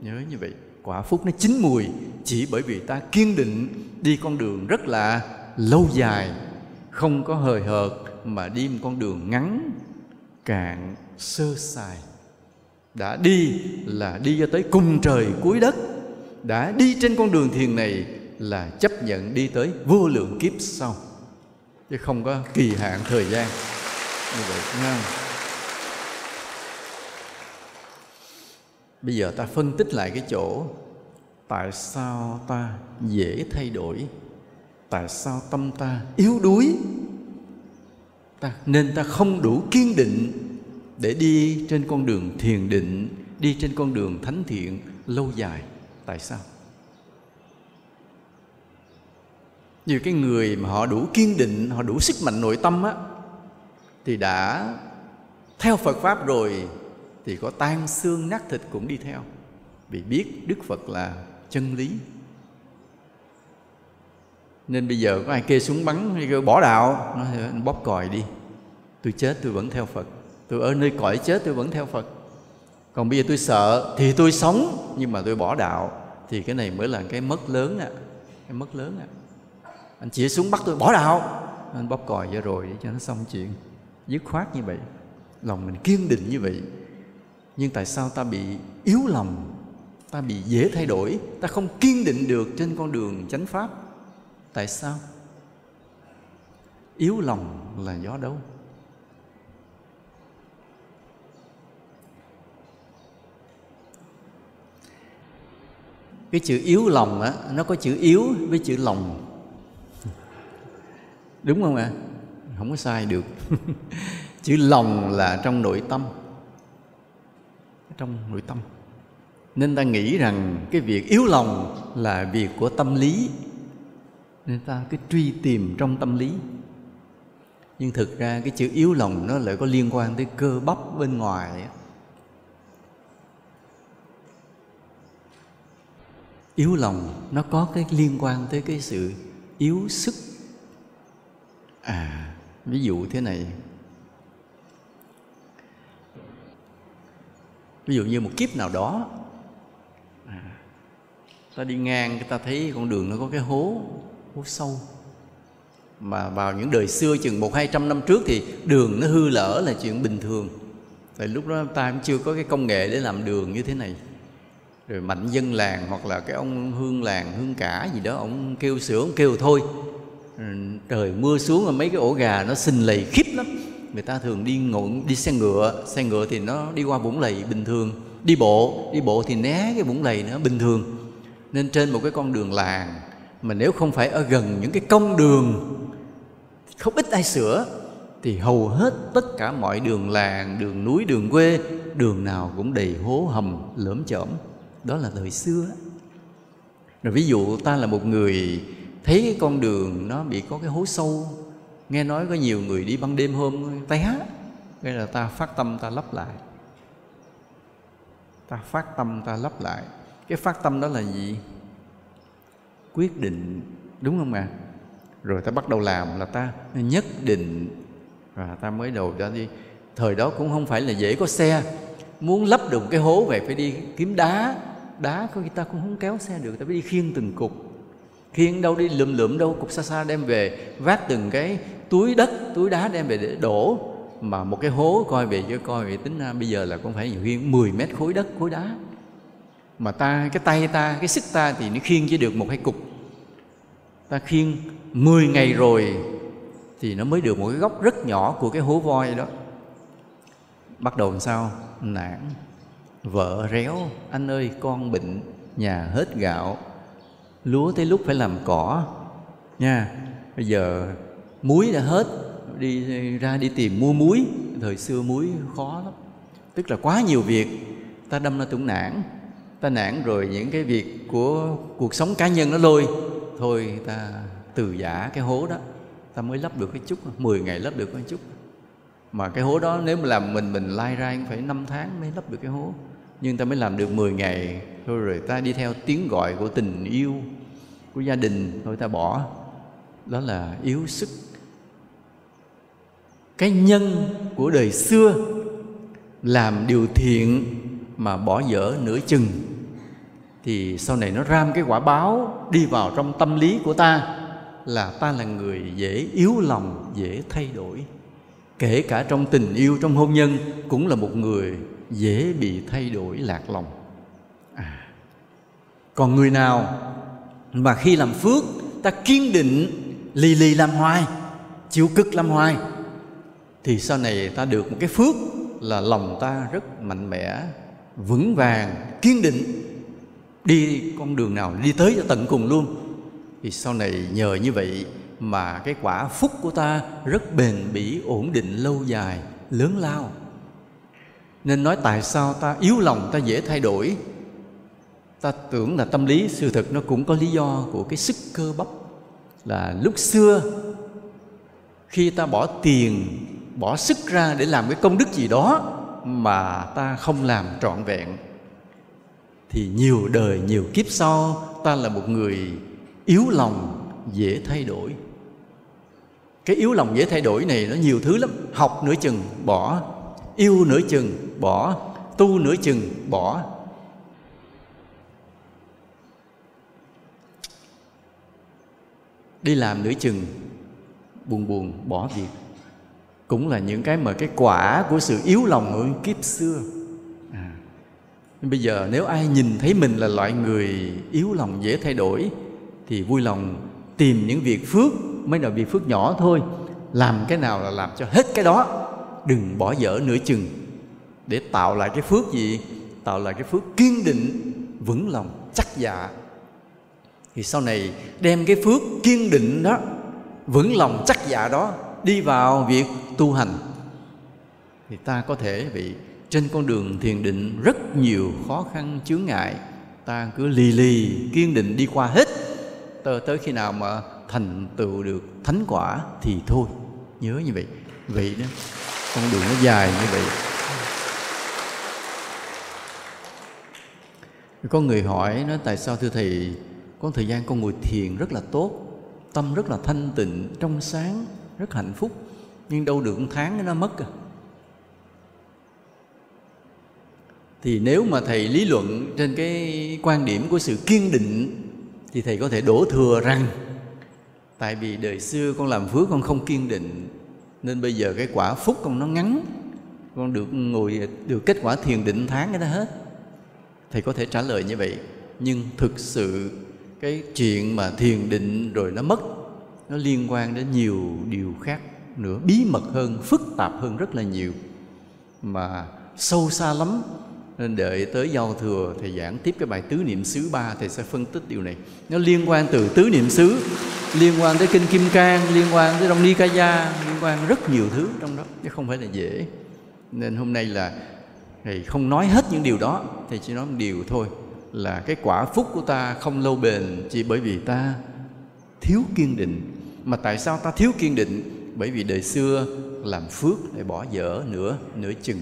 Nhớ như vậy, quả phúc nó chín mùi chỉ bởi vì ta kiên định đi con đường rất là lâu dài. Không có hời hợt mà đi một con đường ngắn, cạn, sơ sài đã đi là đi cho tới cùng trời cuối đất. Đã đi trên con đường thiền này là chấp nhận đi tới vô lượng kiếp sau. Chứ không có kỳ hạn thời gian. Như vậy nha bây giờ ta phân tích lại cái chỗ tại sao ta dễ thay đổi, tại sao tâm ta yếu đuối. Ta, nên ta không đủ kiên định để đi trên con đường thiền định, đi trên con đường thánh thiện lâu dài, tại sao? Nhiều cái người mà họ đủ kiên định, họ đủ sức mạnh nội tâm á, thì đã theo phật pháp rồi, thì có tan xương nát thịt cũng đi theo. Vì biết đức phật là chân lý. Nên bây giờ có ai kê súng bắn hay kêu bỏ đạo nói anh bóp còi đi. Tôi chết, tôi vẫn theo phật tôi ở nơi cõi chết tôi vẫn theo phật. Còn bây giờ tôi sợ thì tôi sống, nhưng mà tôi bỏ đạo, thì cái này mới là cái mất lớn ạ. À. cái mất lớn ạ. À. anh chỉ xuống bắt tôi bỏ đạo. Anh bóp còi ra rồi để cho nó xong chuyện. Dứt khoát như vậy. Lòng mình kiên định như vậy. Nhưng tại sao ta bị yếu lòng? Ta bị dễ thay đổi. Ta không kiên định được trên con đường chánh pháp. Tại sao? Yếu lòng là do đâu? Cái chữ yếu lòng á, nó có chữ yếu với chữ lòng. Đúng không ạ? À? không có sai được. Chữ lòng là trong nội tâm. Trong nội tâm. Nên ta nghĩ rằng cái việc yếu lòng là việc của tâm lý. Nên ta cứ truy tìm trong tâm lý. Nhưng thực ra cái chữ yếu lòng nó lại có liên quan tới cơ bắp bên ngoài yếu lòng nó có cái liên quan tới cái sự yếu sức. À ví dụ thế này. Ví dụ như một kiếp nào đó à, ta đi ngang ta thấy con đường nó có cái hố hố sâu. Mà vào những đời xưa chừng một hai trăm năm trước thì đường nó hư lỡ là chuyện bình thường. Tại lúc đó ta cũng chưa có cái công nghệ để làm đường như thế này rồi mạnh dân làng hoặc là cái ông hương làng, hương cả gì đó, ông kêu sửa ông kêu thôi. Ừ, trời mưa xuống mà mấy cái ổ gà nó xình lầy khiếp lắm. Người ta thường đi ngộ đi xe ngựa xe ngựa thì nó đi qua vũng lầy bình thường. Đi bộ đi bộ thì né cái vũng lầy nữa, bình thường. Nên trên một cái con đường làng mà nếu không phải ở gần những cái công đường, không ít ai sửa, thì hầu hết tất cả mọi đường làng, đường núi, đường quê, đường nào cũng đầy hố hầm, lởm chởm đó là thời xưa. Rồi ví dụ ta là một người thấy cái con đường nó bị có cái hố sâu, nghe nói có nhiều người đi ban đêm hôm té nên là ta phát tâm ta lấp lại. Ta phát tâm ta lấp lại. Cái phát tâm đó là gì? Quyết định, đúng không ạ? À? rồi ta bắt đầu làm là ta nhất định và ta mới đầu ra đi. Thời đó cũng không phải là dễ có xe. Muốn lấp được cái hố về phải đi kiếm đá đá có khi ta cũng không kéo xe được, ta phải đi khiêng từng cục. Khiêng đâu đi lượm lượm đâu, cục xa xa đem về, vác từng cái túi đất, túi đá đem về để đổ. Mà một cái hố coi về chứ, coi về tính ra bây giờ là cũng phải nhiều khiêng 10 mét khối đất, khối đá. Mà ta, cái tay ta, cái sức ta thì nó khiêng chỉ được một hai cục. Ta khiêng 10 ngày rồi thì nó mới được một cái góc rất nhỏ của cái hố voi đó. Bắt đầu làm sao? Nản vợ réo, anh ơi, con bệnh, nhà hết gạo. Lúa tới lúc phải làm cỏ. Nha, bây giờ muối đã hết, đi ra đi tìm mua muối. Thời xưa muối khó lắm. Tức là quá nhiều việc, ta đâm ra tụng nản. Ta nản rồi những cái việc của cuộc sống cá nhân nó lôi. Thôi ta từ giả cái hố đó, ta mới lấp được cái chút 10 ngày lấp được cái chút. Mà cái hố đó nếu mà làm mình mình lai ra phải năm tháng mới lấp được cái hố nhưng ta mới làm được 10 ngày. Thôi rồi ta đi theo tiếng gọi của tình yêu, của gia đình. Thôi ta bỏ. Đó là yếu sức. Cái nhân của đời xưa làm điều thiện mà bỏ dở nửa chừng. Thì sau này nó ram cái quả báo đi vào trong tâm lý của ta là ta là người dễ yếu lòng, dễ thay đổi. Kể cả trong tình yêu trong hôn nhân cũng là một người dễ bị thay đổi lạc lòng. À. còn người nào mà khi làm phước, ta kiên định, lì lì làm hoài, chịu cực làm hoài, thì sau này ta được một cái phước là lòng ta rất mạnh mẽ, vững vàng, kiên định, đi con đường nào, đi tới cho tận cùng luôn. Thì sau này nhờ như vậy mà cái quả phúc của ta rất bền bỉ, ổn định, lâu dài, lớn lao nên nói tại sao ta yếu lòng, ta dễ thay đổi? Ta tưởng là tâm lý, sự thực nó cũng có lý do của cái sức cơ bắp. Là lúc xưa, khi ta bỏ tiền, bỏ sức ra để làm cái công đức gì đó mà ta không làm trọn vẹn, thì nhiều đời, nhiều kiếp sau, ta là một người yếu lòng, dễ thay đổi. Cái yếu lòng, dễ thay đổi này nó nhiều thứ lắm. Học nửa chừng, bỏ yêu nửa chừng, bỏ. Tu nửa chừng, bỏ. Đi làm nửa chừng, buồn buồn, bỏ việc. Cũng là những cái mà cái quả của sự yếu lòng ở kiếp xưa. À. bây giờ nếu ai nhìn thấy mình là loại người yếu lòng dễ thay đổi, thì vui lòng tìm những việc phước mấy là việc phước nhỏ thôi. Làm cái nào là làm cho hết cái đó đừng bỏ dở nửa chừng. Để tạo lại cái phước gì? Tạo lại cái phước kiên định vững lòng chắc dạ. Thì sau này đem cái phước kiên định đó vững lòng chắc dạ đó đi vào việc tu hành. Thì ta có thể bị trên con đường thiền định rất nhiều khó khăn chướng ngại ta cứ lì lì kiên định đi qua hết. Tới, tới khi nào mà thành tựu được thánh quả thì thôi. Nhớ như vậy vậy đó con đường nó dài như vậy. Có người hỏi nó tại sao thưa thầy có thời gian con ngồi thiền rất là tốt, tâm rất là thanh tịnh, trong sáng rất hạnh phúc, nhưng đâu được một tháng nó mất à? Thì nếu mà thầy lý luận trên cái quan điểm của sự kiên định, thì thầy có thể đổ thừa rằng, tại vì đời xưa con làm phước con không kiên định nên bây giờ cái quả phúc con nó ngắn. Con được ngồi, được kết quả thiền định tháng cái đó hết. Thầy có thể trả lời như vậy. Nhưng thực sự cái chuyện mà thiền định rồi nó mất, nó liên quan đến nhiều điều khác nữa. Bí mật hơn, phức tạp hơn rất là nhiều. Mà sâu xa lắm. Nên đợi tới giao thừa, thầy giảng tiếp cái bài tứ niệm xứ ba, thầy sẽ phân tích điều này. Nó liên quan từ tứ niệm xứ liên quan tới kinh kim cang, liên quan tới đông ni ca gia liên quan rất nhiều thứ trong đó. Chứ không phải là dễ. Nên hôm nay là thầy không nói hết những điều đó, thầy chỉ nói một điều thôi, là cái quả phúc của ta không lâu bền chỉ bởi vì ta thiếu kiên định. Mà tại sao ta thiếu kiên định? Bởi vì đời xưa làm phước để bỏ dở nửa nửa chừng.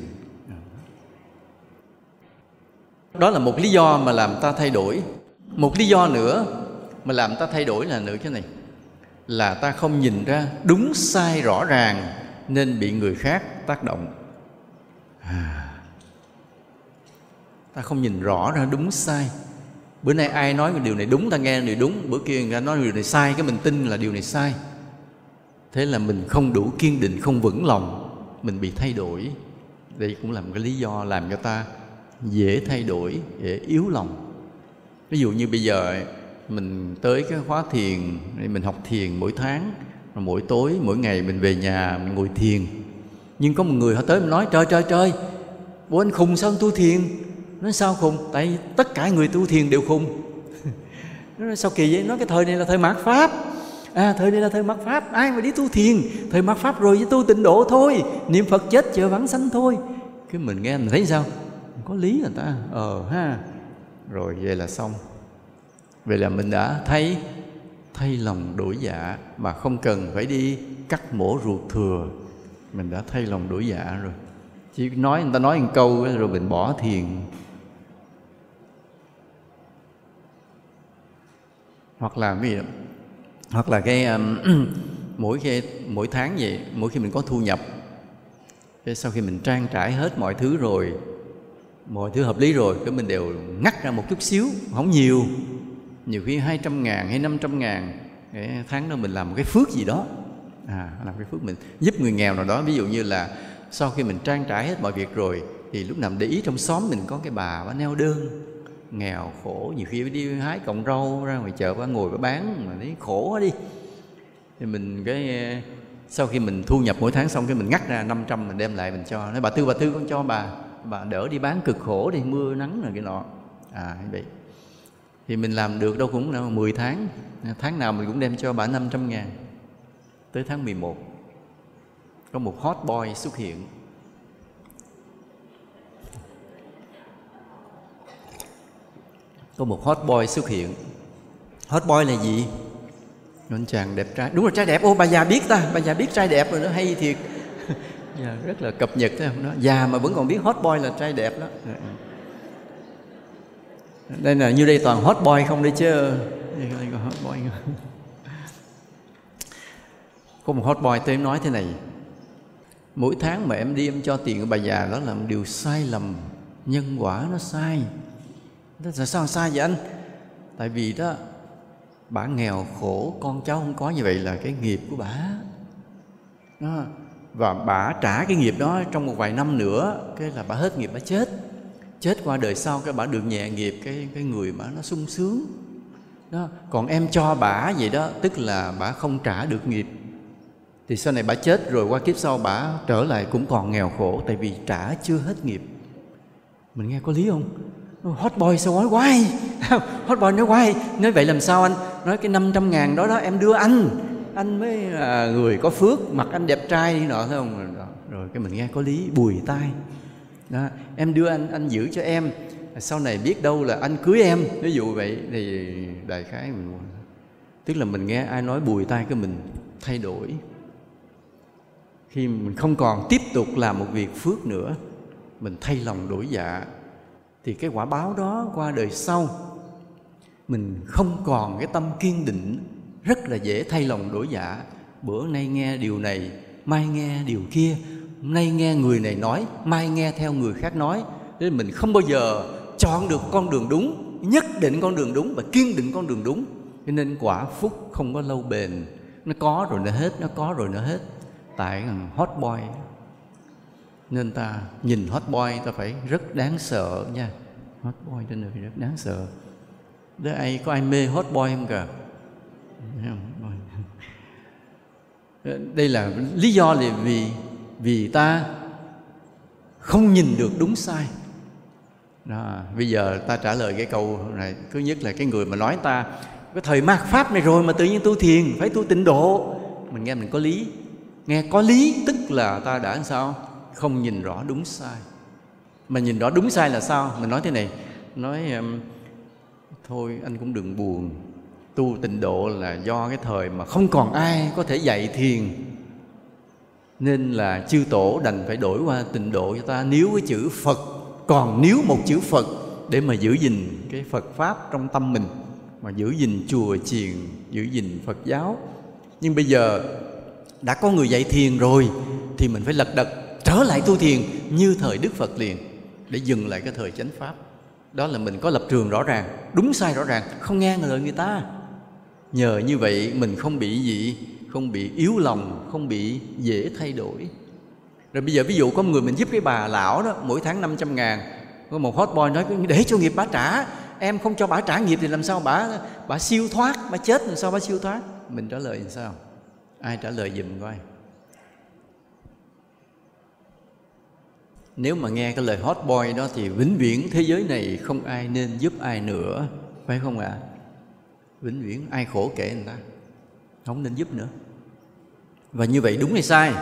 Đó là một lý do mà làm ta thay đổi. Một lý do nữa mà làm ta thay đổi là nữa cái này là ta không nhìn ra đúng sai rõ ràng nên bị người khác tác động. À, ta không nhìn rõ ra đúng sai. Bữa nay ai nói cái điều này đúng ta nghe điều đúng. Bữa kia người ta nói điều này sai cái mình tin là điều này sai. Thế là mình không đủ kiên định không vững lòng mình bị thay đổi. Đây cũng là một cái lý do làm cho ta dễ thay đổi dễ yếu lòng. Ví dụ như bây giờ mình tới cái khóa thiền mình học thiền mỗi tháng mỗi tối, mỗi ngày mình về nhà, mình ngồi thiền. Nhưng có một người họ tới mình nói, trời trời trời bố anh khùng sao anh tu thiền nói, sao khùng? Tại tất cả người tu thiền đều khùng. Nó nói, sao kỳ vậy? Nói, cái thời này là thời mạt pháp. À thời này là thời mạt pháp. Ai mà đi tu thiền, thời mạt pháp rồi với tu tịnh độ thôi, niệm phật chết chờ vãng sanh thôi. Cái mình nghe mình thấy sao? Có lý người ta. Ờ ha. Rồi, vậy là xong vậy là mình đã thấy thay lòng đổi dạ mà không cần phải đi cắt mổ ruột thừa. Mình đã thay lòng đổi dạ rồi. Chỉ nói người ta nói một câu rồi mình bỏ thiền. Hoặc là cái gì đó hoặc là cái um, mỗi khi mỗi tháng vậy mỗi khi mình có thu nhập cái sau khi mình trang trải hết mọi thứ rồi mọi thứ hợp lý rồi cái mình đều ngắt ra một chút xíu không nhiều nhiều khi 200 ngàn hay 500 ngàn cái tháng đó mình làm một cái phước gì đó. À, làm cái phước mình giúp người nghèo nào đó. Ví dụ như là sau khi mình trang trải hết mọi việc rồi thì lúc nào để ý trong xóm mình có cái bà bà neo đơn nghèo khổ. Nhiều khi đi hái cọng rau ra ngoài chợ bà ngồi bà bán mà thấy khổ quá đi. Thì mình cái sau khi mình thu nhập mỗi tháng xong cái mình ngắt ra 500 mình đem lại mình cho. Nói bà tư bà tư con cho bà bà đỡ đi bán cực khổ đi mưa nắng rồi cái nọ. À như vậy thì mình làm được đâu cũng là 10 tháng. Tháng nào mình cũng đem cho bà 500 ngàn. Tới tháng 11 có một hot boy xuất hiện. Có một hot boy xuất hiện. Hot boy là gì? Anh chàng đẹp trai. Đúng là trai đẹp. Ô bà già biết ta. Bà già biết trai đẹp rồi nó hay thiệt. Dạ, rất là cập nhật thấy không? Đó già mà vẫn còn biết hot boy là trai đẹp đó. Dạ đây là như đây toàn hot boy không đây chứ? Đây có hot boy. Không? có một hot boy tới em nói thế này. Mỗi tháng mà em đi em cho tiền của bà già đó là một điều sai lầm. Nhân quả nó sai. Nó là sao sai vậy anh? Tại vì đó, bà nghèo khổ, con cháu không có như vậy là cái nghiệp của bà. Đó. Và bà trả cái nghiệp đó trong một vài năm nữa, cái là bà hết nghiệp, bà chết chết qua đời sau cái bà được nhẹ nghiệp, cái cái người mà nó sung sướng. Đó, còn em cho bà vậy đó, tức là bà không trả được nghiệp. Thì sau này bà chết rồi, qua kiếp sau bà trở lại cũng còn nghèo khổ, tại vì trả chưa hết nghiệp. Mình nghe có lý không? Hot boy sao nói quay hot boy nói quay nói, vậy làm sao anh? Nói, cái 500 ngàn đó đó em đưa anh. Anh mới là người có phước, mặt anh đẹp trai đi nọ, thấy không? Rồi cái mình nghe có lý, bùi tai đó, em đưa anh anh giữ cho em. Sau này biết đâu là anh cưới em. Ví dụ vậy thì đại khái mình tức là mình nghe ai nói bùi tai cái mình thay đổi. Khi mình không còn tiếp tục làm một việc phước nữa mình thay lòng đổi dạ thì cái quả báo đó qua đời sau mình không còn cái tâm kiên định rất là dễ thay lòng đổi dạ. Bữa nay nghe điều này mai nghe điều kia nay nghe người này nói, mai nghe theo người khác nói. Nên mình không bao giờ chọn được con đường đúng, nhất định con đường đúng và kiên định con đường đúng. Cho nên quả phúc không có lâu bền. Nó có rồi nó hết, nó có rồi nó hết. Tại thằng hot boy. Nên ta nhìn hot boy ta phải rất đáng sợ nha. Hot boy trên đời rất đáng sợ. Đó ai, có ai mê hot boy không cả đây là lý do là vì vì ta không nhìn được đúng sai. Đó, bây giờ ta trả lời cái câu này. Thứ nhất là cái người mà nói ta cái thời mạt pháp này rồi mà tự nhiên tu thiền phải tu tịnh độ. Mình nghe mình có lý. Nghe có lý tức là ta đã sao? Không nhìn rõ đúng sai. Mà nhìn rõ đúng sai là sao? Mình nói thế này nói um, thôi anh cũng đừng buồn. Tu tịnh độ là do cái thời mà không còn ai có thể dạy thiền nên là chư tổ đành phải đổi qua tịnh độ cho ta. Níu cái chữ phật, còn níu một chữ phật để mà giữ gìn cái phật pháp trong tâm mình, mà giữ gìn chùa chiền, giữ gìn phật giáo. Nhưng bây giờ đã có người dạy thiền rồi thì mình phải lật đật trở lại tu thiền như thời đức phật liền để dừng lại cái thời chánh pháp. Đó là mình có lập trường rõ ràng, đúng sai rõ ràng, không nghe lời người ta. Nhờ như vậy mình không bị gì không bị yếu lòng, không bị dễ thay đổi. Rồi bây giờ ví dụ có người mình giúp cái bà lão đó, mỗi tháng 500 ngàn, có một hot boy nói, để cho nghiệp bà trả, em không cho bà trả nghiệp thì làm sao bà bà siêu thoát, bà chết làm sao bà siêu thoát? Mình trả lời làm sao? Ai trả lời giùm coi. Nếu mà nghe cái lời hot boy đó thì vĩnh viễn thế giới này không ai nên giúp ai nữa, phải không ạ? À? vĩnh viễn ai khổ kể người ta? Không nên giúp nữa. Và như vậy đúng hay sai?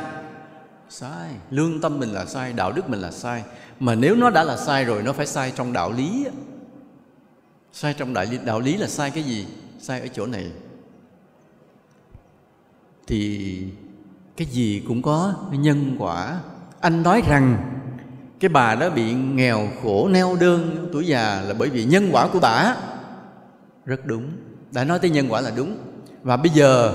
Sai. Lương tâm mình là sai đạo đức mình là sai. Mà nếu nó đã là sai rồi nó phải sai trong đạo lý sai trong đạo lý đạo lý là sai cái gì? Sai ở chỗ này. Thì cái gì cũng có nhân quả. Anh nói rằng cái bà đó bị nghèo khổ neo đơn tuổi già là bởi vì nhân quả của bà rất đúng. Đã nói tới nhân quả là đúng và bây giờ,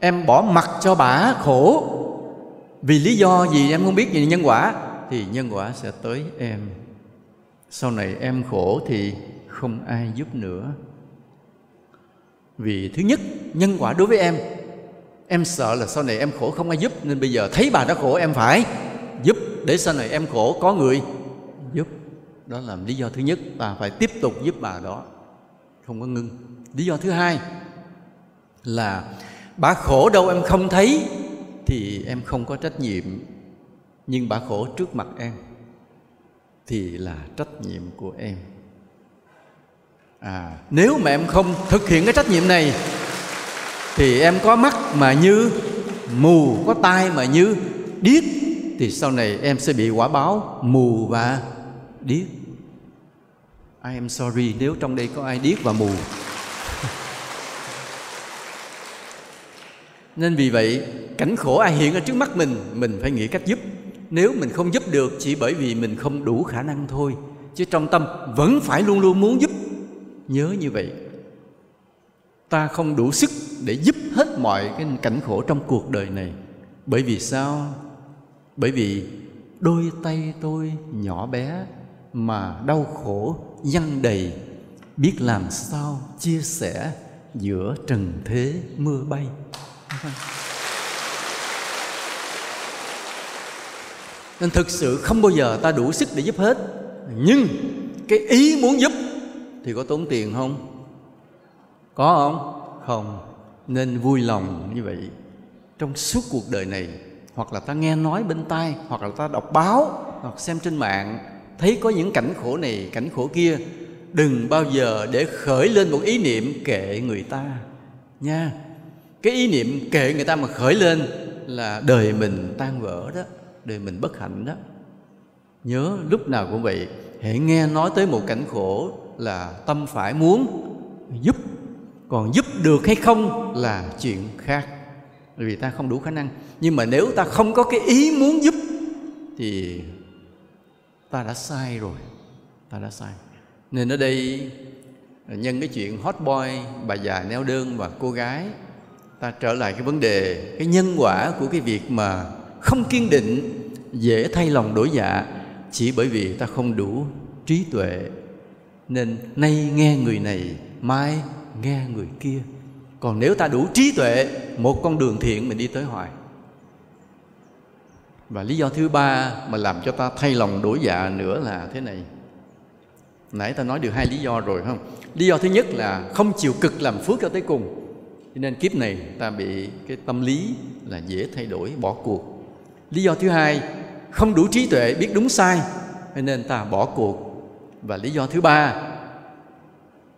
em bỏ mặt cho bà khổ. Vì lý do gì em không biết gì nhân quả, thì nhân quả sẽ tới em. Sau này em khổ thì không ai giúp nữa. Vì thứ nhất, nhân quả đối với em. Em sợ là sau này em khổ không ai giúp, nên bây giờ thấy bà đã khổ, em phải giúp. Để sau này em khổ, có người giúp. Đó là lý do thứ nhất. Bà phải tiếp tục giúp bà đó. Không có ngưng. Lý do thứ hai là bà khổ đâu em không thấy? Thì em không có trách nhiệm, nhưng bà khổ trước mặt em thì là trách nhiệm của em. À nếu mà em không thực hiện cái trách nhiệm này thì em có mắt mà như, mù có tai mà như điếc, thì sau này em sẽ bị quả báo mù và điếc. I am sorry nếu trong đây có ai điếc và mù? Nên vì vậy, cảnh khổ ai hiện ở trước mắt mình Mình phải nghĩ cách giúp. Nếu mình không giúp được chỉ bởi vì mình không đủ khả năng thôi, Chứ trong tâm vẫn phải luôn luôn muốn giúp. Nhớ như vậy, Ta không đủ sức để giúp hết mọi cái cảnh khổ trong cuộc đời này. Bởi vì sao? Bởi vì đôi tay tôi nhỏ bé Mà đau khổ dăng đầy. Biết làm sao chia sẻ giữa trần thế mưa bay. nên thực sự không bao giờ ta đủ sức để giúp hết. Nhưng cái ý muốn giúp thì có tốn tiền không? Có không? Không. Nên vui lòng như vậy. Trong suốt cuộc đời này, hoặc là ta nghe nói bên tai, hoặc là ta đọc báo, hoặc xem trên mạng, thấy có những cảnh khổ này, cảnh khổ kia, đừng bao giờ để khởi lên một ý niệm kệ người ta nha cái ý niệm kệ người ta mà khởi lên là đời mình tan vỡ đó, đời mình bất hạnh đó. Nhớ lúc nào cũng vậy, hãy nghe nói tới một cảnh khổ là tâm phải muốn giúp, còn giúp được hay không là chuyện khác. Vì ta không đủ khả năng, nhưng mà nếu ta không có cái ý muốn giúp thì ta đã sai rồi, ta đã sai. Nên ở đây, nhân cái chuyện hot boy, bà già neo đơn và cô gái ta trở lại cái vấn đề, cái nhân quả của cái việc mà không kiên định, dễ thay lòng đổi dạ chỉ bởi vì ta không đủ trí tuệ. Nên nay nghe người này, mai nghe người kia. Còn nếu ta đủ trí tuệ, một con đường thiện mình đi tới hoài. Và lý do thứ ba mà làm cho ta thay lòng đổi dạ nữa là thế này. Nãy ta nói được hai lý do rồi không? Lý do thứ nhất là không chịu cực làm phước cho tới cùng cho nên kiếp này ta bị cái tâm lý là dễ thay đổi, bỏ cuộc. Lý do thứ hai, không đủ trí tuệ biết đúng sai, cho nên ta bỏ cuộc. Và lý do thứ ba,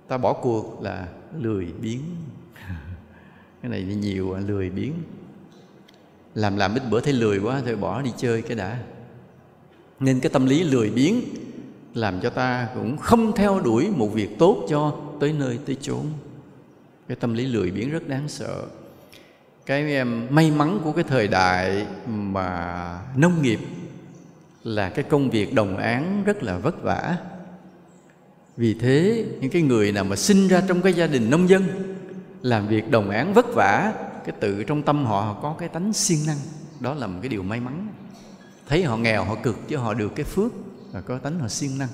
ta bỏ cuộc là lười biếng. Cái này thì nhiều à, lười biếng. Làm làm ít bữa thấy lười quá, thôi bỏ đi chơi cái đã. Nên cái tâm lý lười biếng làm cho ta cũng không theo đuổi một việc tốt cho tới nơi tới chốn cái tâm lý lười biếng rất đáng sợ. Cái em may mắn của cái thời đại mà nông nghiệp là cái công việc đồng án rất là vất vả. Vì thế những cái người nào mà sinh ra trong cái gia đình nông dân làm việc đồng án vất vả cái tự trong tâm họ, họ có cái tánh siêng năng. Đó là một cái điều may mắn. Thấy họ nghèo họ cực chứ họ được cái phước và có tánh họ siêng năng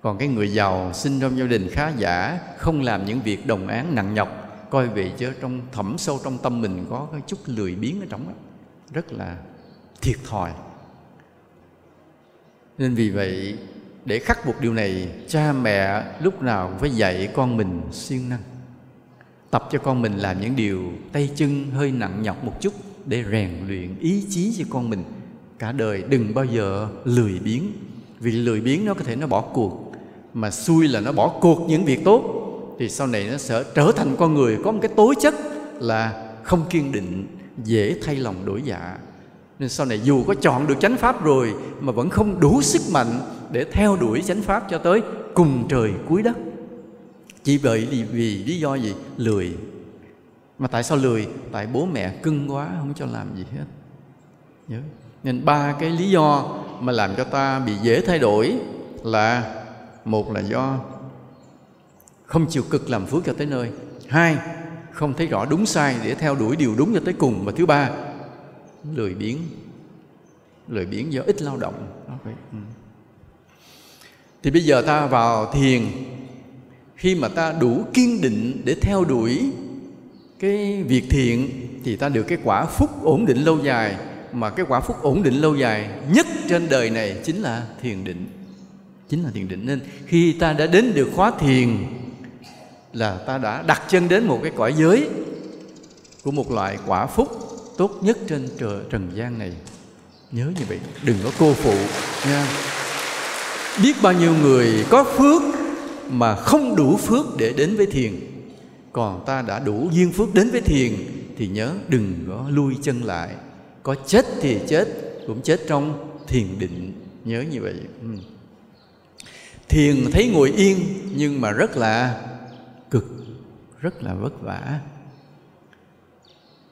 còn cái người giàu sinh trong gia đình khá giả, không làm những việc đồng án, nặng nhọc, coi vậy chứ trong thẳm sâu trong tâm mình có cái chút lười biếng ở trong đó rất là thiệt thòi. Nên vì vậy, để khắc phục điều này, cha mẹ lúc nào cũng phải dạy con mình siêng năng, tập cho con mình làm những điều tay chân hơi nặng nhọc một chút để rèn luyện ý chí cho con mình. Cả đời đừng bao giờ lười biếng, vì lười biếng nó có thể nó bỏ cuộc mà xui là nó bỏ cuộc những việc tốt thì sau này nó sẽ trở thành con người có một cái tố chất là không kiên định dễ thay lòng đổi dạ. Nên sau này dù có chọn được chánh pháp rồi mà vẫn không đủ sức mạnh để theo đuổi chánh pháp cho tới cùng trời cuối đất. Chỉ bởi vì, vì lý do gì? Lười. Mà tại sao lười? Tại bố mẹ cưng quá không cho làm gì hết. Nhớ. Nên ba cái lý do mà làm cho ta bị dễ thay đổi là một là do không chịu cực làm phước cho tới nơi. Hai không thấy rõ đúng sai để theo đuổi điều đúng cho tới cùng. Và thứ ba lười biếng. Lười biếng do ít lao động. Okay. ừ. thì bây giờ ta vào thiền. Khi mà ta đủ kiên định để theo đuổi cái việc thiện thì ta được cái quả phúc ổn định lâu dài. Mà cái quả phúc ổn định lâu dài nhất trên đời này chính là thiền định chính là thiền định. Nên khi ta đã đến được khóa thiền là ta đã đặt chân đến một cái cõi giới của một loại quả phúc tốt nhất trên trời, trần gian này. Nhớ như vậy đừng có cô phụ nha. Biết bao nhiêu người có phước mà không đủ phước để đến với thiền. Còn ta đã đủ duyên phước đến với thiền thì nhớ đừng có lui chân lại. Có chết thì chết cũng chết trong thiền định. Nhớ như vậy. Ừ thiền thấy ngồi yên, nhưng mà rất là cực, rất là vất vả.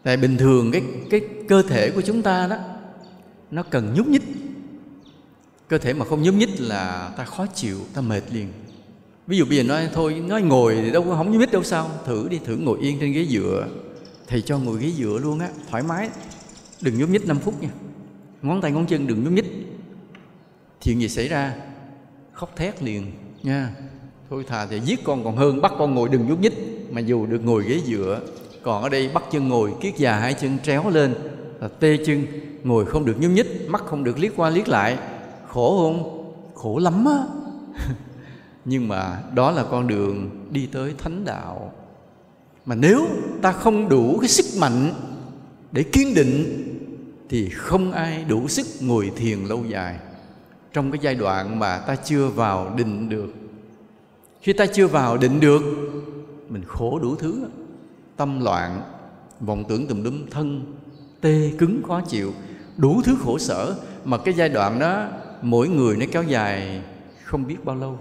Tại bình thường cái cái cơ thể của chúng ta đó, nó cần nhúc nhích. Cơ thể mà không nhúc nhích là ta khó chịu, ta mệt liền. Ví dụ bây giờ nói, thôi, nói ngồi thì đâu có không nhúc nhích đâu sao, thử đi, thử ngồi yên trên ghế dựa. Thầy cho ngồi ghế dựa luôn á, thoải mái. Đừng nhúc nhích 5 phút nha. Ngón tay ngón chân đừng nhúc nhích. Chuyện gì xảy ra? Khóc thét liền. Nha. Thôi thà thì giết con còn hơn bắt con ngồi đừng nhúc nhích. Mà dù được ngồi ghế dựa còn ở đây bắt chân ngồi kiết già hai chân tréo lên. Là tê chân ngồi không được nhúc nhích mắt không được liếc qua liếc lại. Khổ không? Khổ lắm á. Nhưng mà đó là con đường đi tới thánh đạo. Mà nếu ta không đủ cái sức mạnh để kiên định thì không ai đủ sức ngồi thiền lâu dài trong cái giai đoạn mà ta chưa vào định được. Khi ta chưa vào định được, mình khổ đủ thứ. Tâm loạn, vọng tưởng tùm lum, thân, tê, cứng, khó chịu, đủ thứ khổ sở. Mà cái giai đoạn đó, mỗi người nó kéo dài không biết bao lâu.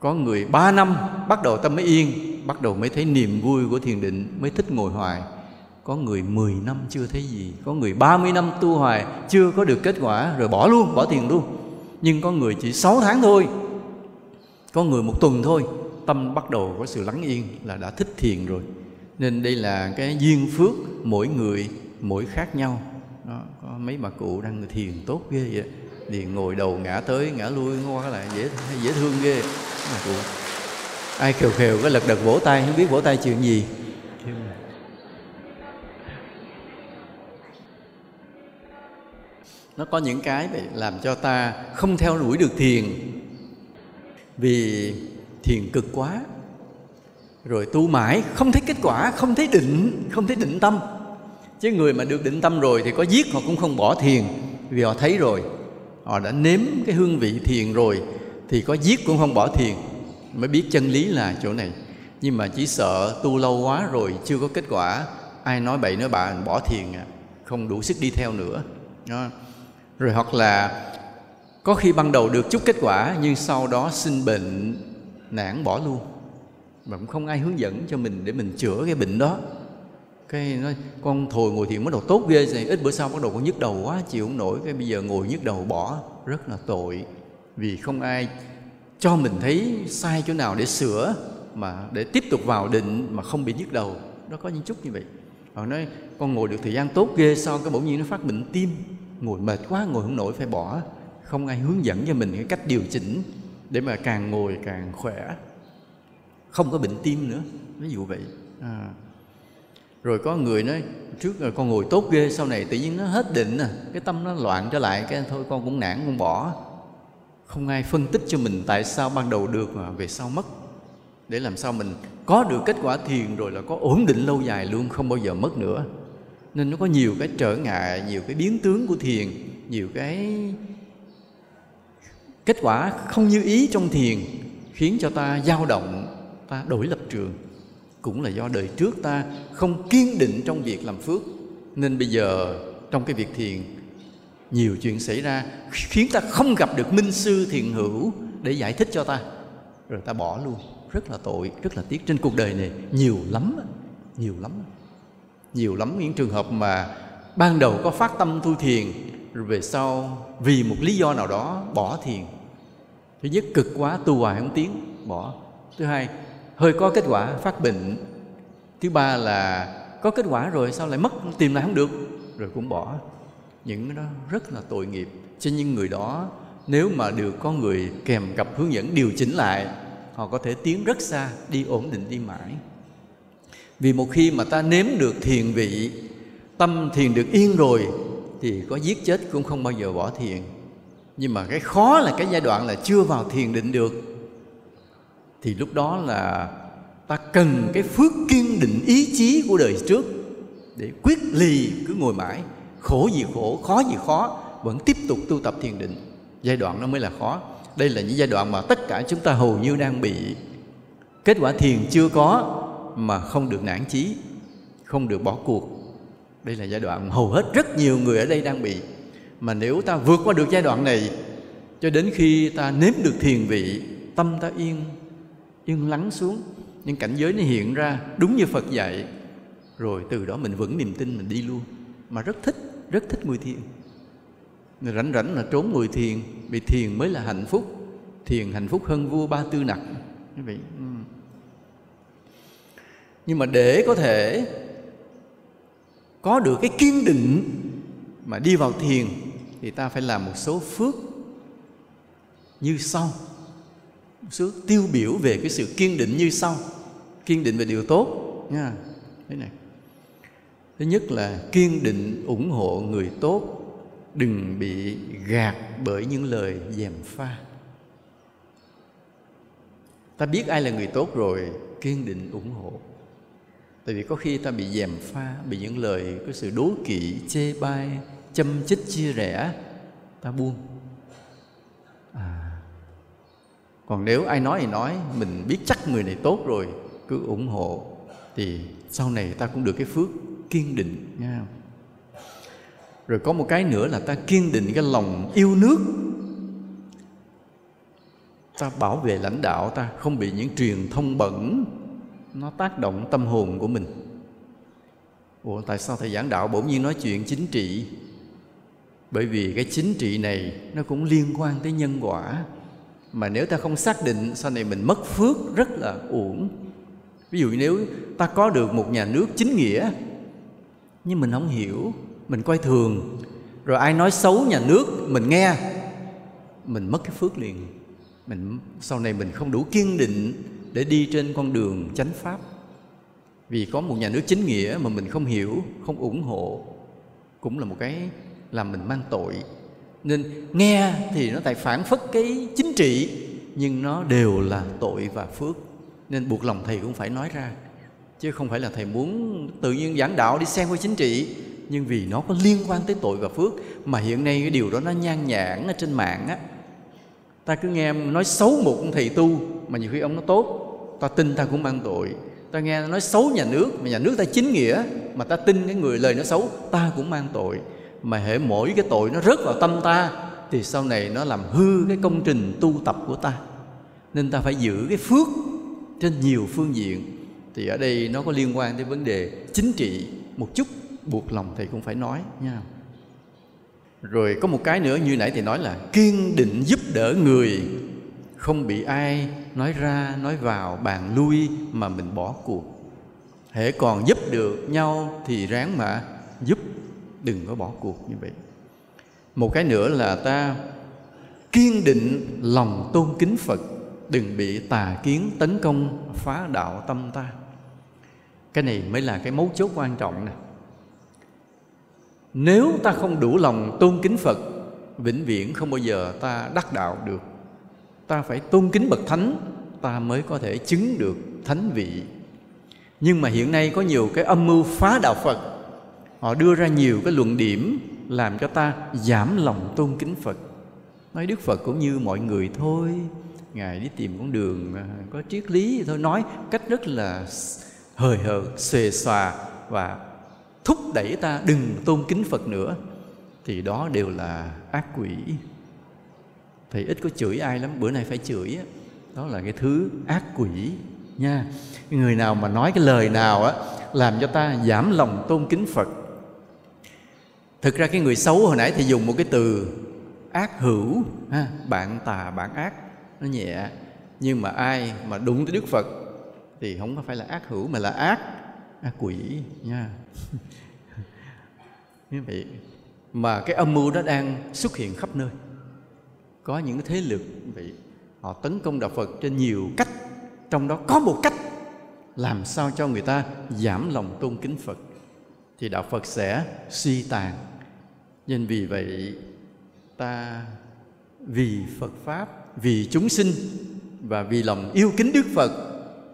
Có người ba năm bắt đầu tâm mới yên, bắt đầu mới thấy niềm vui của thiền định, mới thích ngồi hoài có người 10 năm chưa thấy gì có người 30 năm tu hoài chưa có được kết quả rồi bỏ luôn bỏ thiền luôn. Nhưng có người chỉ 6 tháng thôi có người một tuần thôi tâm bắt đầu có sự lắng yên là đã thích thiền rồi. Nên đây là cái duyên phước mỗi người mỗi khác nhau. Đó, có mấy bà cụ đang thiền tốt ghê vậy thì ngồi đầu ngã tới ngã lui qua lại dễ dễ thương ghê. Bà cụ. Ai khều khều cái lật đật vỗ tay không biết vỗ tay chuyện gì. Nó có những cái để làm cho ta không theo đuổi được thiền. Vì thiền cực quá, rồi tu mãi, không thấy kết quả, không thấy định, không thấy định tâm. Chứ người mà được định tâm rồi thì có giết họ cũng không bỏ thiền, vì họ thấy rồi. Họ đã nếm cái hương vị thiền rồi thì có giết cũng không bỏ thiền. Mới biết chân lý là chỗ này. Nhưng mà chỉ sợ tu lâu quá rồi chưa có kết quả, ai nói bậy nói bạ, bỏ thiền à. Không đủ sức đi theo nữa. Đó rồi hoặc là có khi ban đầu được chút kết quả, nhưng sau đó sinh bệnh, nản, bỏ luôn. Mà cũng không ai hướng dẫn cho mình để mình chữa cái bệnh đó. Cái nói con thồi ngồi thiền bắt đầu tốt ghê rồi ít bữa sau bắt đầu con nhức đầu quá, chịu không nổi. Cái bây giờ ngồi nhức đầu bỏ, rất là tội. Vì không ai cho mình thấy sai chỗ nào để sửa, mà để tiếp tục vào định mà không bị nhức đầu. Nó có những chút như vậy. Họ nói, con ngồi được thời gian tốt ghê sau cái bỗng nhiên nó phát bệnh tim? Ngồi mệt quá, ngồi không nổi, phải bỏ. Không ai hướng dẫn cho mình cái cách điều chỉnh để mà càng ngồi càng khỏe. Không có bệnh tim nữa, ví dụ vậy. À. rồi có người nói, trước rồi con ngồi tốt ghê, sau này tự nhiên nó hết định à cái tâm nó loạn trở lại, cái thôi con cũng nản con bỏ. Không ai phân tích cho mình tại sao ban đầu được mà về sau mất. Để làm sao mình có được kết quả thiền rồi là có ổn định lâu dài luôn, không bao giờ mất nữa nên nó có nhiều cái trở ngại, nhiều cái biến tướng của thiền, nhiều cái kết quả không như ý trong thiền khiến cho ta dao động, ta đổi lập trường. Cũng là do đời trước ta không kiên định trong việc làm phước. Nên bây giờ trong cái việc thiền, nhiều chuyện xảy ra khiến ta không gặp được minh sư thiền hữu để giải thích cho ta. Rồi ta bỏ luôn. Rất là tội, rất là tiếc trên cuộc đời này. Nhiều lắm nhiều lắm nhiều lắm những trường hợp mà ban đầu có phát tâm tu thiền, rồi về sau vì một lý do nào đó bỏ thiền. Thứ nhất, cực quá, tu hoài không tiến, bỏ. Thứ hai, hơi có kết quả, phát bệnh. Thứ ba là có kết quả rồi sao lại mất, tìm lại không được, rồi cũng bỏ. Những cái đó rất là tội nghiệp. Cho những người đó, nếu mà được có người kèm cặp hướng dẫn điều chỉnh lại, họ có thể tiến rất xa, đi ổn định đi mãi vì một khi mà ta nếm được thiền vị, tâm thiền được yên rồi, thì có giết chết cũng không bao giờ bỏ thiền. Nhưng mà cái khó là cái giai đoạn là chưa vào thiền định được. Thì lúc đó là ta cần cái phước kiên định ý chí của đời trước để quyết lì cứ ngồi mãi, khổ gì khổ, khó gì khó, vẫn tiếp tục tu tập thiền định. Giai đoạn đó mới là khó. Đây là những giai đoạn mà tất cả chúng ta hầu như đang bị. Kết quả thiền chưa có mà không được nản chí, không được bỏ cuộc. Đây là giai đoạn hầu hết rất nhiều người ở đây đang bị. Mà nếu ta vượt qua được giai đoạn này, cho đến khi ta nếm được thiền vị, tâm ta yên yên lắng xuống. Những cảnh giới nó hiện ra đúng như phật dạy, rồi từ đó mình vững niềm tin, mình đi luôn. Mà rất thích rất thích mùi thiền. Rảnh rảnh là trốn ngồi thiền, vì thiền mới là hạnh phúc. Thiền hạnh phúc hơn vua ba tư nặc. Quý vị. Ừ nhưng mà để có thể có được cái kiên định mà đi vào thiền, thì ta phải làm một số phước như sau. Một số tiêu biểu về cái sự kiên định như sau. Kiên định về điều tốt, nha. Thế này. Thứ nhất là kiên định ủng hộ người tốt, đừng bị gạt bởi những lời dèm pha. Ta biết ai là người tốt rồi, kiên định ủng hộ tại vì có khi ta bị dèm pha, bị những lời có sự đố kỵ, chê bai, châm chích, chia rẽ, ta buông. À. còn nếu ai nói thì nói, mình biết chắc người này tốt rồi, cứ ủng hộ, thì sau này ta cũng được cái phước kiên định nha rồi có một cái nữa là ta kiên định cái lòng yêu nước. Ta bảo vệ lãnh đạo ta, không bị những truyền thông bẩn nó tác động tâm hồn của mình. Ủa, tại sao thầy giảng đạo bỗng nhiên nói chuyện chính trị? Bởi vì cái chính trị này nó cũng liên quan tới nhân quả. Mà nếu ta không xác định, sau này mình mất phước rất là uổng. Ví dụ nếu ta có được một nhà nước chính nghĩa, nhưng mình không hiểu, mình coi thường, rồi ai nói xấu nhà nước, mình nghe, mình mất cái phước liền. Mình, sau này mình không đủ kiên định để đi trên con đường chánh pháp. Vì có một nhà nước chính nghĩa mà mình không hiểu, không ủng hộ, cũng là một cái làm mình mang tội. Nên nghe thì nó tại phản phất cái chính trị, nhưng nó đều là tội và phước. Nên buộc lòng thầy cũng phải nói ra, chứ không phải là thầy muốn tự nhiên giảng đạo đi xen với chính trị. Nhưng vì nó có liên quan tới tội và phước, mà hiện nay cái điều đó nó nhan nhản ở trên mạng á. Ta cứ nghe nói xấu một ông thầy tu mà nhiều khi ông nó tốt, ta tin ta cũng mang tội. Ta nghe nói xấu nhà nước, mà nhà nước ta chính nghĩa, mà ta tin cái người lời nó xấu, ta cũng mang tội. Mà hệ mỗi cái tội nó rớt vào tâm ta, thì sau này nó làm hư cái công trình tu tập của ta. Nên ta phải giữ cái phước trên nhiều phương diện. Thì ở đây nó có liên quan tới vấn đề chính trị một chút, buộc lòng thầy cũng phải nói, nha. Rồi có một cái nữa như nãy thì nói là kiên định giúp đỡ người không bị ai nói ra, nói vào, bàn lui mà mình bỏ cuộc. Hễ còn giúp được nhau thì ráng mà giúp, đừng có bỏ cuộc như vậy. Một cái nữa là ta kiên định lòng tôn kính phật, đừng bị tà kiến tấn công, phá đạo tâm ta. Cái này mới là cái mấu chốt quan trọng nè. Nếu ta không đủ lòng tôn kính phật, vĩnh viễn không bao giờ ta đắc đạo được ta phải tôn kính bậc thánh, ta mới có thể chứng được thánh vị. Nhưng mà hiện nay có nhiều cái âm mưu phá đạo phật. Họ đưa ra nhiều cái luận điểm làm cho ta giảm lòng tôn kính phật. Nói đức phật cũng như mọi người thôi. Ngài đi tìm con đường à, có triết lý thôi. Nói cách rất là hời hợt xuề xòa và thúc đẩy ta đừng tôn kính phật nữa. Thì đó đều là ác quỷ thầy ít có chửi ai lắm bữa nay phải chửi á. Đó là cái thứ ác quỷ nha. Người nào mà nói cái lời nào á làm cho ta giảm lòng tôn kính phật. Thực ra cái người xấu hồi nãy thì dùng một cái từ ác hữu ha, bạn tà bạn ác nó nhẹ. Nhưng mà ai mà đụng tới đức phật thì không phải là ác hữu mà là ác ác quỷ nha. Như vậy mà cái âm mưu đó đang xuất hiện khắp nơi có những thế lực bị họ tấn công đạo Phật trên nhiều cách, trong đó có một cách làm sao cho người ta giảm lòng tôn kính Phật, thì đạo Phật sẽ suy tàn. Nên vì vậy, ta vì Phật pháp, vì chúng sinh và vì lòng yêu kính Đức Phật,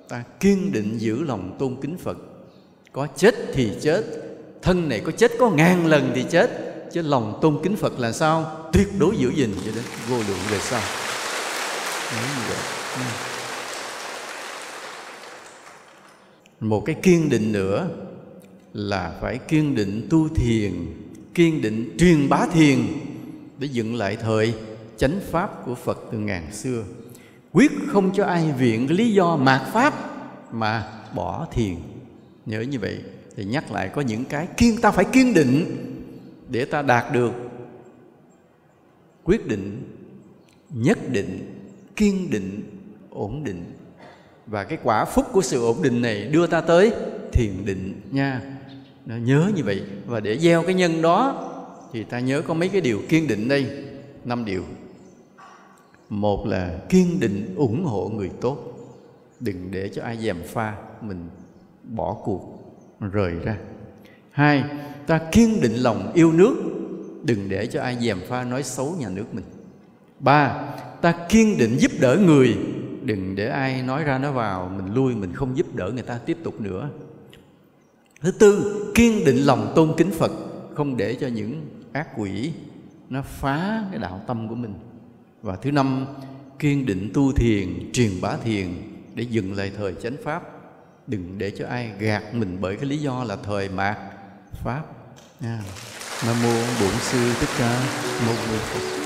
ta kiên định giữ lòng tôn kính Phật. Có chết thì chết, thân này có chết, có ngàn lần thì chết chứ lòng tôn kính Phật là sao? Tuyệt đối giữ gìn. Cho đến vô lượng về sau. Một cái kiên định nữa là phải kiên định tu thiền, kiên định truyền bá thiền để dựng lại thời chánh pháp của Phật từ ngàn xưa. Quyết không cho ai viện cái lý do mạt pháp mà bỏ thiền. Nhớ như vậy thì nhắc lại có những cái kiên, ta phải kiên định để ta đạt được. Quyết định, nhất định, kiên định, ổn định. Và cái quả phúc của sự ổn định này đưa ta tới thiền định nha. Nó nhớ như vậy. Và để gieo cái nhân đó, thì ta nhớ có mấy cái điều kiên định đây. Năm điều. Một là kiên định ủng hộ người tốt. Đừng để cho ai dèm pha, mình bỏ cuộc, rời ra hai, ta kiên định lòng yêu nước, đừng để cho ai dèm pha nói xấu nhà nước mình. Ba, ta kiên định giúp đỡ người, đừng để ai nói ra nó vào, mình lui, mình không giúp đỡ người ta tiếp tục nữa. Thứ tư, kiên định lòng tôn kính phật, không để cho những ác quỷ nó phá cái đạo tâm của mình. Và thứ năm, kiên định tu thiền, truyền bá thiền để dừng lại thời chánh pháp. Đừng để cho ai gạt mình bởi cái lý do là thời mạt pháp. Nam mô bổn sư thích ca mâu ni phật.